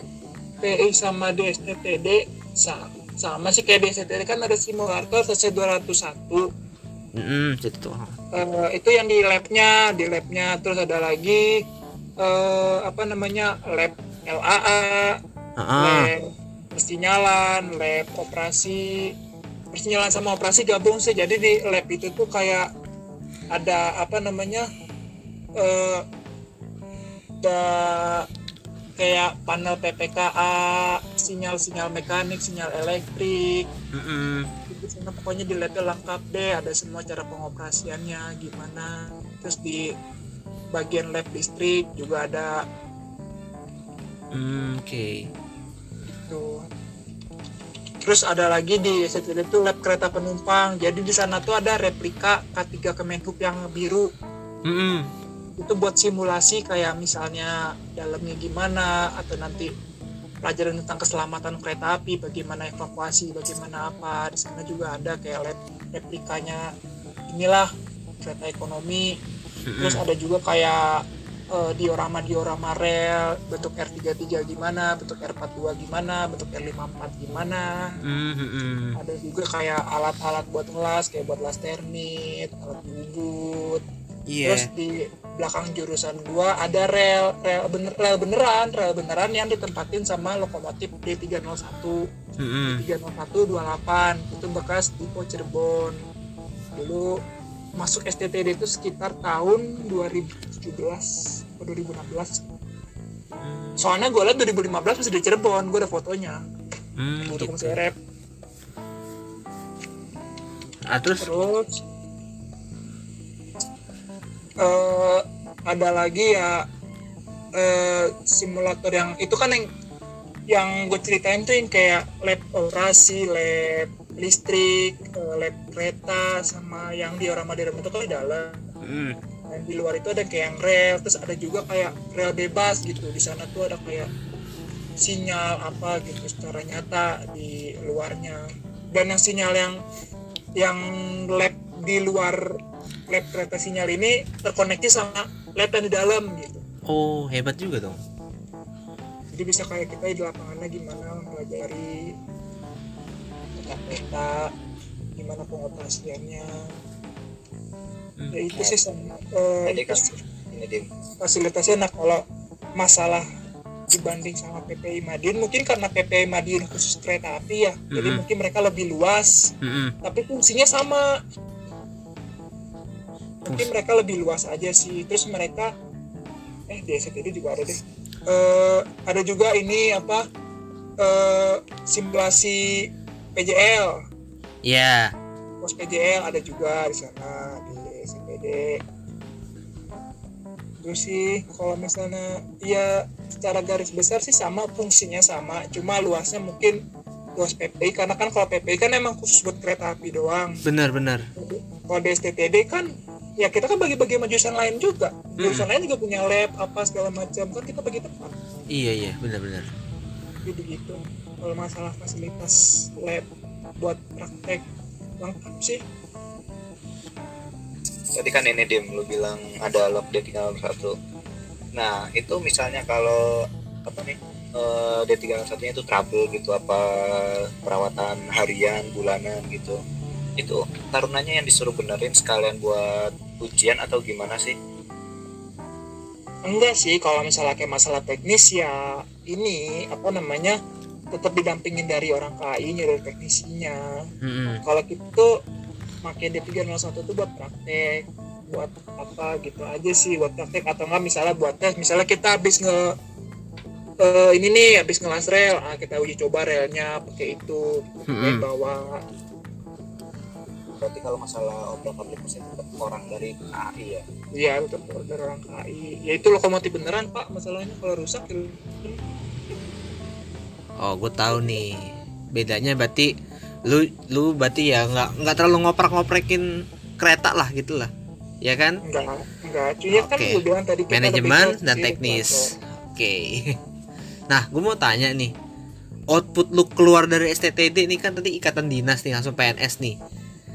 PI sama di STTD sa- sama sih. Kayak di STTD kan ada simulator CC 201 Hmm, gitu. Eh, itu yang di labnya di labnya. Terus ada lagi eh, apa namanya lab LAA Heeh. lab persinyalan lab operasi. Persinyalan sama operasi gabung sih. Jadi di lab itu tuh kayak ada apa namanya eh ada kayak panel PPKA sinyal-sinyal mekanik sinyal elektrik. Di sana pokoknya di labnya lengkap deh. Ada semua cara pengoperasiannya gimana. Terus di bagian lab listrik juga ada. Hmm, oke. Tuh terus ada lagi di STD itu lab kereta penumpang. Jadi di sana tuh ada replika K3 Kemenhub yang biru. Mm-mm. itu buat simulasi kayak misalnya dalamnya gimana atau nanti pelajaran tentang keselamatan kereta api bagaimana evakuasi bagaimana apa. Di sana juga ada kayak lab replikanya inilah kereta ekonomi. Terus ada juga kayak eh, diorama diorama rel bentuk R33 gimana bentuk R42 gimana bentuk R54 gimana Mm-mm. ada juga kayak alat-alat buat ngelas kayak buat las termit alat bubut Iya. Terus di belakang jurusan gua ada rel rel bener rel beneran rel beneran yang ditempatin sama lokomotif D301 Mm-mm. D301 28 itu bekas di Cirebon dulu masuk STTD itu sekitar tahun 2017 atau 2016 soalnya gue liat 2015 masih di Cirebon gue ada fotonya Hmm, foto gitu. gitu. rep Ah, terus terus eh ada lagi ya eh simulator yang itu kan yang yang gue ceritain tuh yang kayak lab operasi, lab listrik, eh, lab kereta sama yang diorama diorama itu kan di dalam. Mm. Dan di luar itu ada kayak yang rel, terus ada juga kayak rel bebas gitu. Di sana tuh ada kayak sinyal apa gitu secara nyata di luarnya. Dan yang sinyal yang yang lab di luar lab kereta sinyal ini terkoneksi sama lab yang di dalam gitu. oh hebat juga dong Jadi bisa kayak kita di lapangannya gimana mempelajari kereta gimana pengoperasiannya. Hmm. Ya itu sih sama. Eh, kan sih. ini dim. Fasilitasnya nah kalau masalah dibanding sama PPI Madiun mungkin karena PPI Madiun khusus kereta api ya jadi Mhm. mungkin mereka lebih luas Mm-mm. tapi fungsinya sama. Mungkin mereka lebih luas aja sih. Terus mereka eh di STD juga ada deh. Eh, ada juga ini apa eh, simulasi PJL ya pos PJL ada juga di sana SPD terus sih kalau misalnya ya secara garis besar sih sama fungsinya sama. Cuma luasnya mungkin luas PPI karena kan kalau PPI kan emang khusus buat kereta api doang. Benar-benar kalau di STTD kan ya kita kan bagi-bagi sama jurusan lain juga. Jurusan lain juga punya lab apa segala macam. Kan kita bagi tempat. Iya iya benar-benar gitu gitu. Kalau masalah fasilitas lab buat praktek lengkap sih tadi kan ini dim lu bilang ada log D301 nah itu misalnya kalau apa nih eh, D301 nya itu trouble gitu apa perawatan harian bulanan gitu. Itu tarunanya yang disuruh benerin sekalian buat ujian atau gimana sih? Enggak sih kalau misalnya kayak masalah teknis ya ini apa namanya tetap didampingin dari orang KAI nya dari teknisinya. Mm-mm. kalau gitu makin D301 tuh buat praktek buat apa gitu aja sih buat praktek atau enggak misalnya buat tes misalnya kita habis nge eh, ini nih habis ngelas rel ah, kita uji coba relnya pakai itu Mm-mm. bawa. Berarti kalau masalah obrak abrik mesti tetap orang dari KAI ya ya? Untuk order orang KAI ya itu lokomotif beneran pak masalahnya kalau rusak ya oh gue tahu nih. Bedanya berarti lu lu berarti ya nggak nggak terlalu ngoprak-ngoprekin kereta lah gitu lah. Ya kan? Enggak enggak cuy kan Oke. gue bilang tadi kita manajemen dan sisi teknis. Oke. Nah gue mau tanya nih. Output lu keluar dari STTD ini kan tadi ikatan dinas nih langsung PNS nih.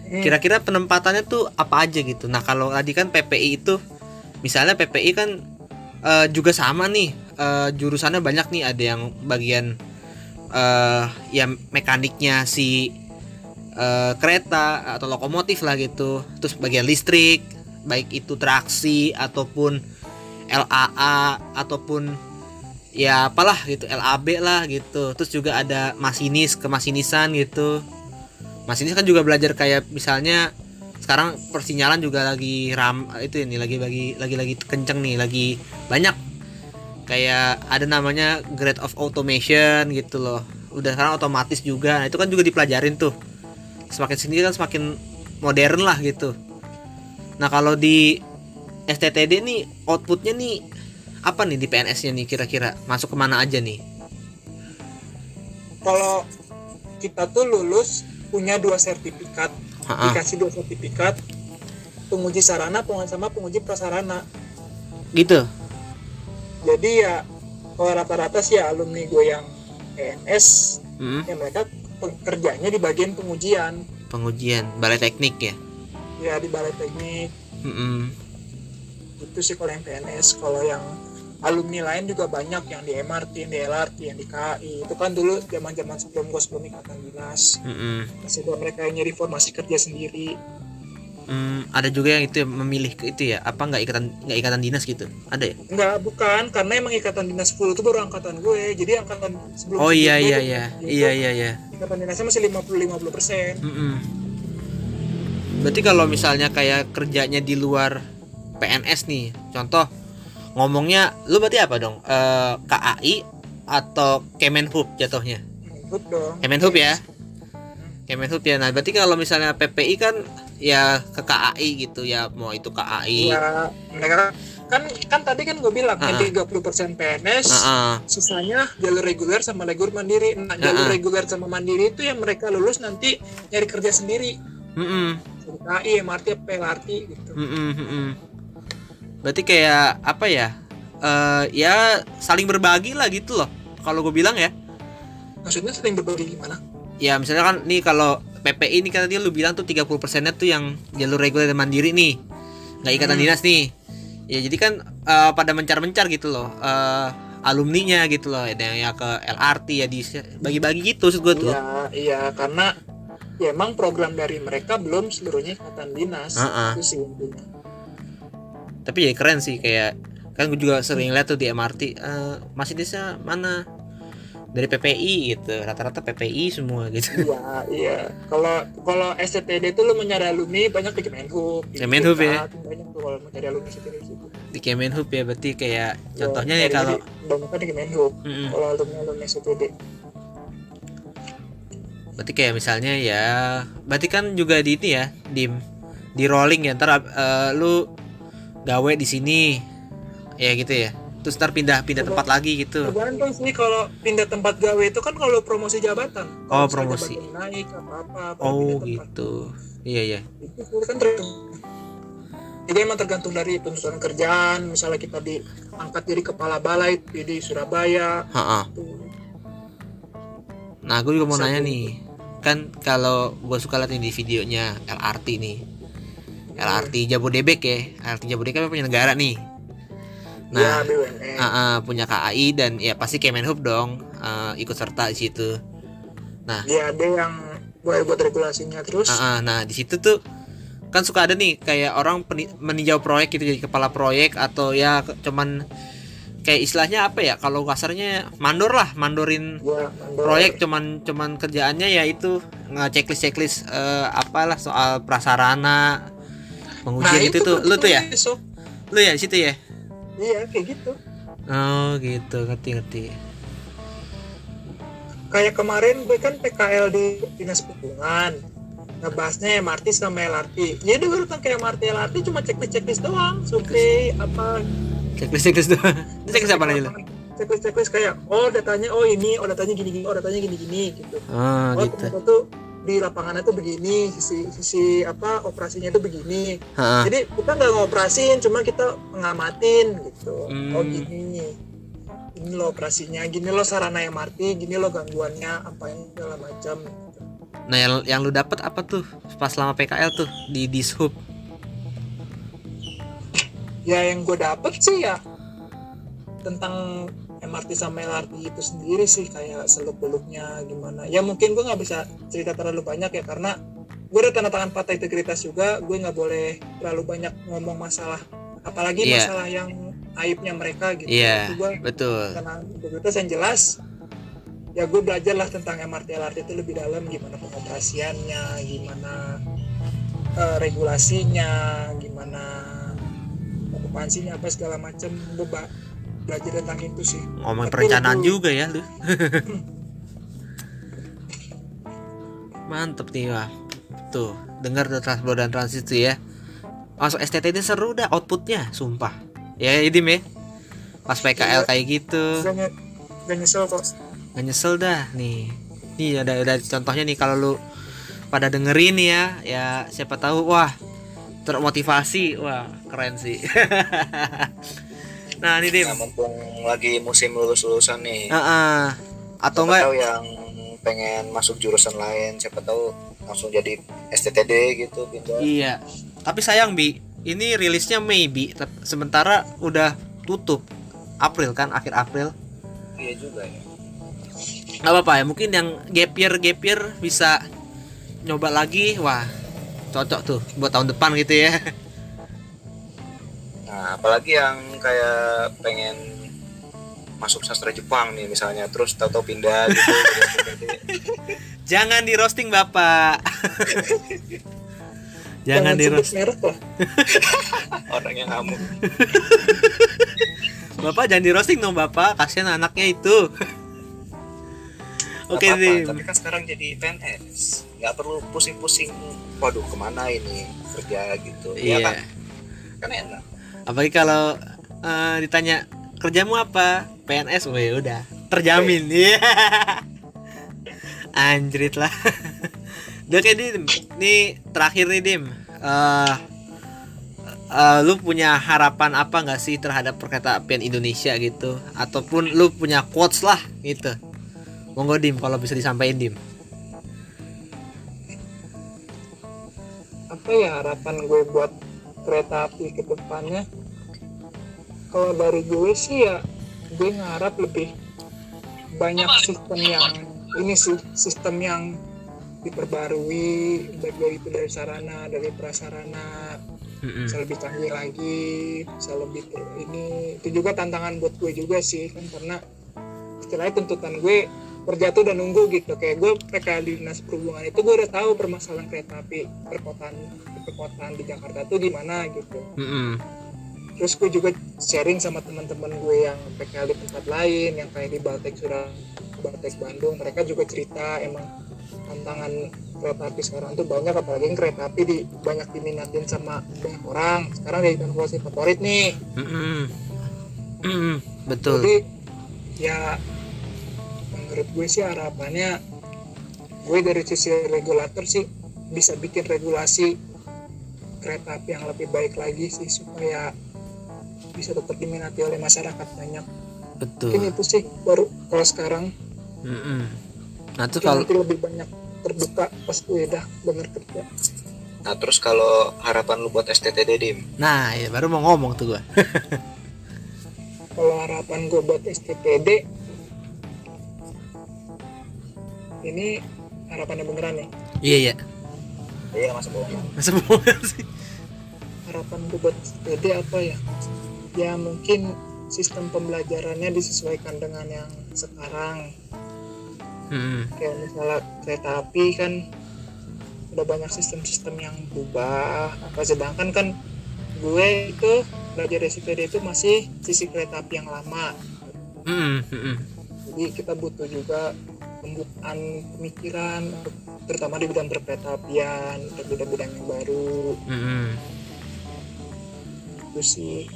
Hmm. kira-kira penempatannya tuh apa aja gitu? Nah kalau tadi kan PPI itu misalnya PPI kan eh, juga sama nih. Eh, jurusannya banyak nih. Ada yang bagian eh ya mekaniknya si eh, kereta atau lokomotif lah gitu. Terus bagian listrik baik itu traksi ataupun LAA ataupun ya apalah gitu LAB lah gitu. Terus juga ada masinis kemasinisan gitu. Masinis kan juga belajar kayak misalnya sekarang persinyalan juga lagi ram itu ini lagi lagi lagi lagi kenceng nih lagi banyak kayak ada namanya grade of automation gitu loh. Udah sekarang otomatis juga. Nah, itu kan juga dipelajarin tuh. Semakin sini kan semakin modern lah gitu. Nah kalau di STTD nih outputnya nih apa nih di PNS nya nih kira-kira? Masuk ke mana aja nih? Kalau kita tuh lulus punya dua sertifikat. Ha-ha. dikasih dua sertifikat penguji sarana penguji sama penguji prasarana. Gitu jadi ya kalau rata-rata sih ya alumni gue yang PNS Mm, ya mereka kerjanya di bagian pengujian. Pengujian balai teknik ya? Ya di balai teknik. Mm-mm. itu sih kalau yang PNS kalau yang alumni lain juga banyak yang di MRT, yang di LRT, yang di KI itu kan dulu zaman zaman sebelum gue sebelum ikatan dinas. Mm-mm. masih ada mereka yang nyari formasi kerja sendiri Mm, ada juga yang itu ya, memilih ke itu ya apa nggak ikatan nggak ikatan dinas gitu? Ada ya? Enggak bukan karena emang ikatan dinas 10 itu baru angkatan gue jadi angkatan sebelum oh iya iya iya. iya iya iya. Ikatan dinasnya masih 50 50 persen. Mm-mm. berarti kalau misalnya kayak kerjanya di luar PNS nih contoh ngomongnya lu berarti apa dong? Eh, KAI atau Kemenhub jatuhnya? Ikut dong. Kemenhub ya? Kemenhub ya. Nah berarti kalau misalnya PPI kan ya ke KAI gitu ya mau itu KAI ya mereka kan kan tadi kan gue bilang yang 30 persen PNS Heeh. sisanya jalur reguler sama jalur mandiri nah jalur ah. reguler sama mandiri itu yang mereka lulus nanti nyari kerja sendiri. Jadi KI, MRT, PLRT gitu Mm-mm. Berarti kayak apa ya? Eh ya saling berbagi lah gitu loh. Kalau gue bilang ya, maksudnya sering berbagi gimana ya misalnya kan nih kalau PPI ini kan tadi lu bilang tuh 30 persennya tuh yang jalur reguler dan mandiri nih, nggak ikatan Hmm. dinas nih. Ya jadi kan eh, pada mencar-mencar gitu loh. Eh alumninya gitu loh, ada yang ya ke LRT ya di bagi-bagi gitu maksud gue tuh. iya iya karena ya emang program dari mereka belum seluruhnya ikatan dinas Ah, ah. itu sih Tapi ya keren sih kayak kan gue juga sering lihat tuh di MRT eh masih desa mana dari PPI gitu. Rata-rata PPI semua gitu. Iya iya. Kalau kalau SCTD itu lo mencari alumni banyak di Kemenhub di Kemenhub ya? Banyak tuh kalau mencari alumni SCTD situ. Di Kemenhub ya berarti kayak contohnya Ya, ya kalau banyak di Kemenhub Mm-mm. kalau alumni alumni SCTD berarti kayak misalnya ya berarti kan juga di ini ya di di rolling ya ntar eh, lu gawe di sini. Ya gitu ya terus ntar pindah pindah tempat lagi gitu. tergantung sih kalau pindah tempat gawe itu kan kalau promosi jabatan. Oh, promosi. jabatan naik apa apa oh gitu. Iya iya. Itu kan tergantung. Jadi emang tergantung dari tuntutan kerjaan. Misalnya kita diangkat jadi kepala balai di, Surabaya. Ha-ha. tuh nah gue juga mau Bisa nanya nih. kan kalau gue suka lihat nih di videonya LRT nih. LRT Jabodebek ya. LRT Jabodebek kan punya negara nih ya nah BUMN Ah, ah, punya KAI dan ya pasti Kemenhub dong ah, ikut serta di situ. ya ada yang buat buat regulasinya terus. Ah, ah, nah di situ tuh kan suka ada nih kayak orang meninjau proyek gitu jadi kepala proyek atau ya cuman kayak istilahnya apa ya kalau kasarnya mandor lah mandorin ya mandor. proyek cuman cuman kerjaannya ya itu ngechecklist checklist eh, apalah soal prasarana pengujian nah gitu tuh. lu tuh ya? lu ya di situ ya iya kayak gitu. Oh gitu. Ngerti ngerti. Kayak kemarin gue kan PKL di dinas perhubungan. Ngebahasnya MRT sama LRT jadi gue datang ke MRT LRT cuma checklist checklist doang. Survei apa? Checklist checklist doang checklist apa lu checklist checklist kayak oh datanya oh ini. Oh datanya gini gini oh datanya gini gini gitu. Oh oh gitu. tuh di lapangannya tuh begini sisi sisi apa operasinya tuh begini Ha-ha. jadi kita nggak ngoperasin cuma kita ngamatin gitu Hmm. oh gini ini lo operasinya gini lo sarana MRT gini lo gangguannya apa yang segala macam Nah yang, yang lu dapat apa tuh pas selama PKL tuh di Dishub? ya yang gue dapet sih ya tentang MRT sama LRT itu sendiri sih kayak seluk beluknya gimana ya mungkin gue nggak bisa cerita terlalu banyak ya karena gue udah tanda tangan partai integritas juga gue nggak boleh terlalu banyak ngomong masalah apalagi Iya. masalah yang aibnya mereka gitu Iya, Itu gue betul. karena integritas yang jelas ya gue belajar lah tentang MRT LRT itu lebih dalam gimana pengoperasiannya gimana eh, regulasinya gimana okupansinya apa segala macam gue ba- belajar tentang itu sih. Ngomong Tapi perencanaan juga ya lu. Mantep nih wah tuh dengar tuh transport dan transit tuh ya. Masuk STT ini seru dah outputnya sumpah. Ya ini ya. Pas PKL kayak gitu. Gak, gak nyesel kok. Nggak nyesel dah nih. Nih ada ada contohnya nih kalau lu pada dengerin ya. Ya siapa tahu wah termotivasi. Wah keren sih nah ini dim Nah, mumpung lagi musim lulus-lulusan nih. Heeh. atau siapa enggak tahu yang pengen masuk jurusan lain, siapa tahu langsung jadi STTD gitu pindah. Iya. Tapi sayang Bi, ini rilisnya Tep- sementara udah tutup April kan, akhir April. Iya juga ya. Gak apa-apa ya, mungkin yang gap year gap year bisa nyoba lagi, wah cocok tuh buat tahun depan gitu ya. Nah, apalagi yang kayak pengen masuk sastra Jepang nih misalnya, terus tahu-tahu pindah gitu. STTD. Jangan di roasting Bapak. Jangan di roasting. merek lah Orang yang ngamuk. Bapak jangan di roasting dong Bapak, kasihan anaknya itu. Oke, Dim. Tapi kan sekarang jadi PNS, nggak perlu pusing-pusing. Waduh, ke mana ini kerja gitu? Iya. Ya kan? Kan enak. Apalagi kalau eh, ditanya kerjamu apa? PNS weh udah terjamin. Iya. Anjrit lah. Udah kayak dim. Nih terakhir nih dim. Eh eh, lu punya harapan apa nggak sih terhadap perkereta apian Indonesia gitu? Ataupun lu punya quotes lah gitu. Monggo dim kalau bisa disampaikan dim. Apa ya harapan gue buat kereta api ke depannya. Kalau dari gue sih ya gue ngarap lebih banyak sistem yang ini sih sistem yang diperbarui baik dari itu dari sarana dari prasarana bisa lebih canggih lagi bisa lebih ter- ini. Itu juga tantangan buat gue juga sih kan karena istilahnya tuntutan gue kerja tuh udah nunggu gitu. Kayak gue PK di dinas perhubungan itu gue udah tahu permasalahan kereta api perkotaan perkotaan di Jakarta tuh gimana gitu Mm-mm. terus gue juga sharing sama teman-teman gue yang PK di tempat lain yang kayak di Baltek Surabaya Baltek Bandung mereka juga cerita emang tantangan kereta api sekarang tuh banyak apalagi yang kereta api di banyak diminatin sama banyak orang sekarang jadi transportasi favorit nih Mm-mm. Mm-mm. betul jadi ya menurut gue sih harapannya gue dari sisi regulator sih bisa bikin regulasi kereta api yang lebih baik lagi sih supaya bisa tetap diminati oleh masyarakat banyak betul mungkin itu sih baru kalau sekarang Mm-mm. nah tuh mungkin kalau nanti lebih banyak terbuka pas udah bener kerja Nah, terus kalau harapan lu buat STTD Dim? Nah, ya baru mau ngomong tuh gua. kalau harapan gue buat STPD ini harapannya beneran nih iya, iya. Iya, masa bohong. Semua sih. harapan gue buat SPD apa ya ya mungkin sistem pembelajarannya disesuaikan dengan yang sekarang Mm-mm. kayak misalnya kereta api kan udah banyak sistem-sistem yang berubah apa sedangkan kan gue itu belajar SPD itu masih sisi kereta api yang lama Mm-mm, mm-mm. jadi kita butuh juga pembukaan pemikiran terutama di bidang perkereta apian untuk bidang-bidang yang baru Mm-mm. itu sih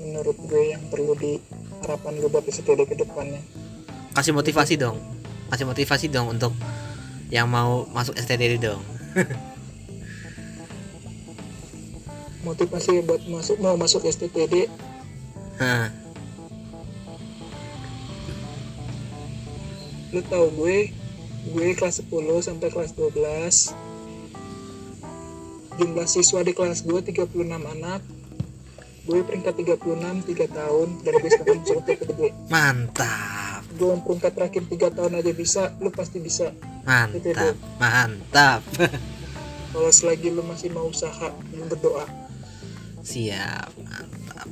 menurut gue yang perlu di harapan gue buat STD ke depannya Kasih motivasi dong. Kasih motivasi dong untuk yang mau masuk STD dong. motivasi buat masuk mau masuk STTD Hah. lu tahu gue gue kelas 10 sampai kelas 12 jumlah siswa di kelas gue 36 anak gue peringkat 36 3 tahun dan gue sekarang masuk STTD Mantap. gue peringkat terakhir 3 tahun aja bisa lu pasti bisa Mantap. Mantap. kalau selagi lu masih mau usaha dan berdoa Siap. Mantap.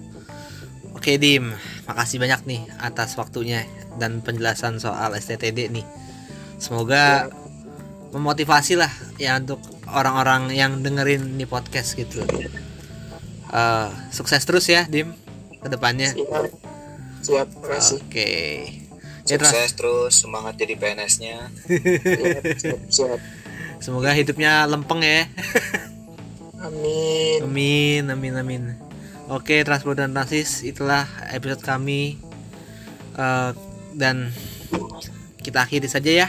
Oke, Dim. Makasih banyak nih atas waktunya dan penjelasan soal STTD nih. Semoga memotivasi lah ya untuk orang-orang yang dengerin di podcast gitu. Eh, sukses terus ya, Dim, ke depannya. Siap. Oke. Ya, Tras. Sukses terus semangat jadi PNS-nya. siap, siap, siap. Semoga hidupnya lempeng ya. amin Amin, amin, amin. Oke, Transport dan Transis, itulah episode kami. Eh, dan kita akhiri saja ya.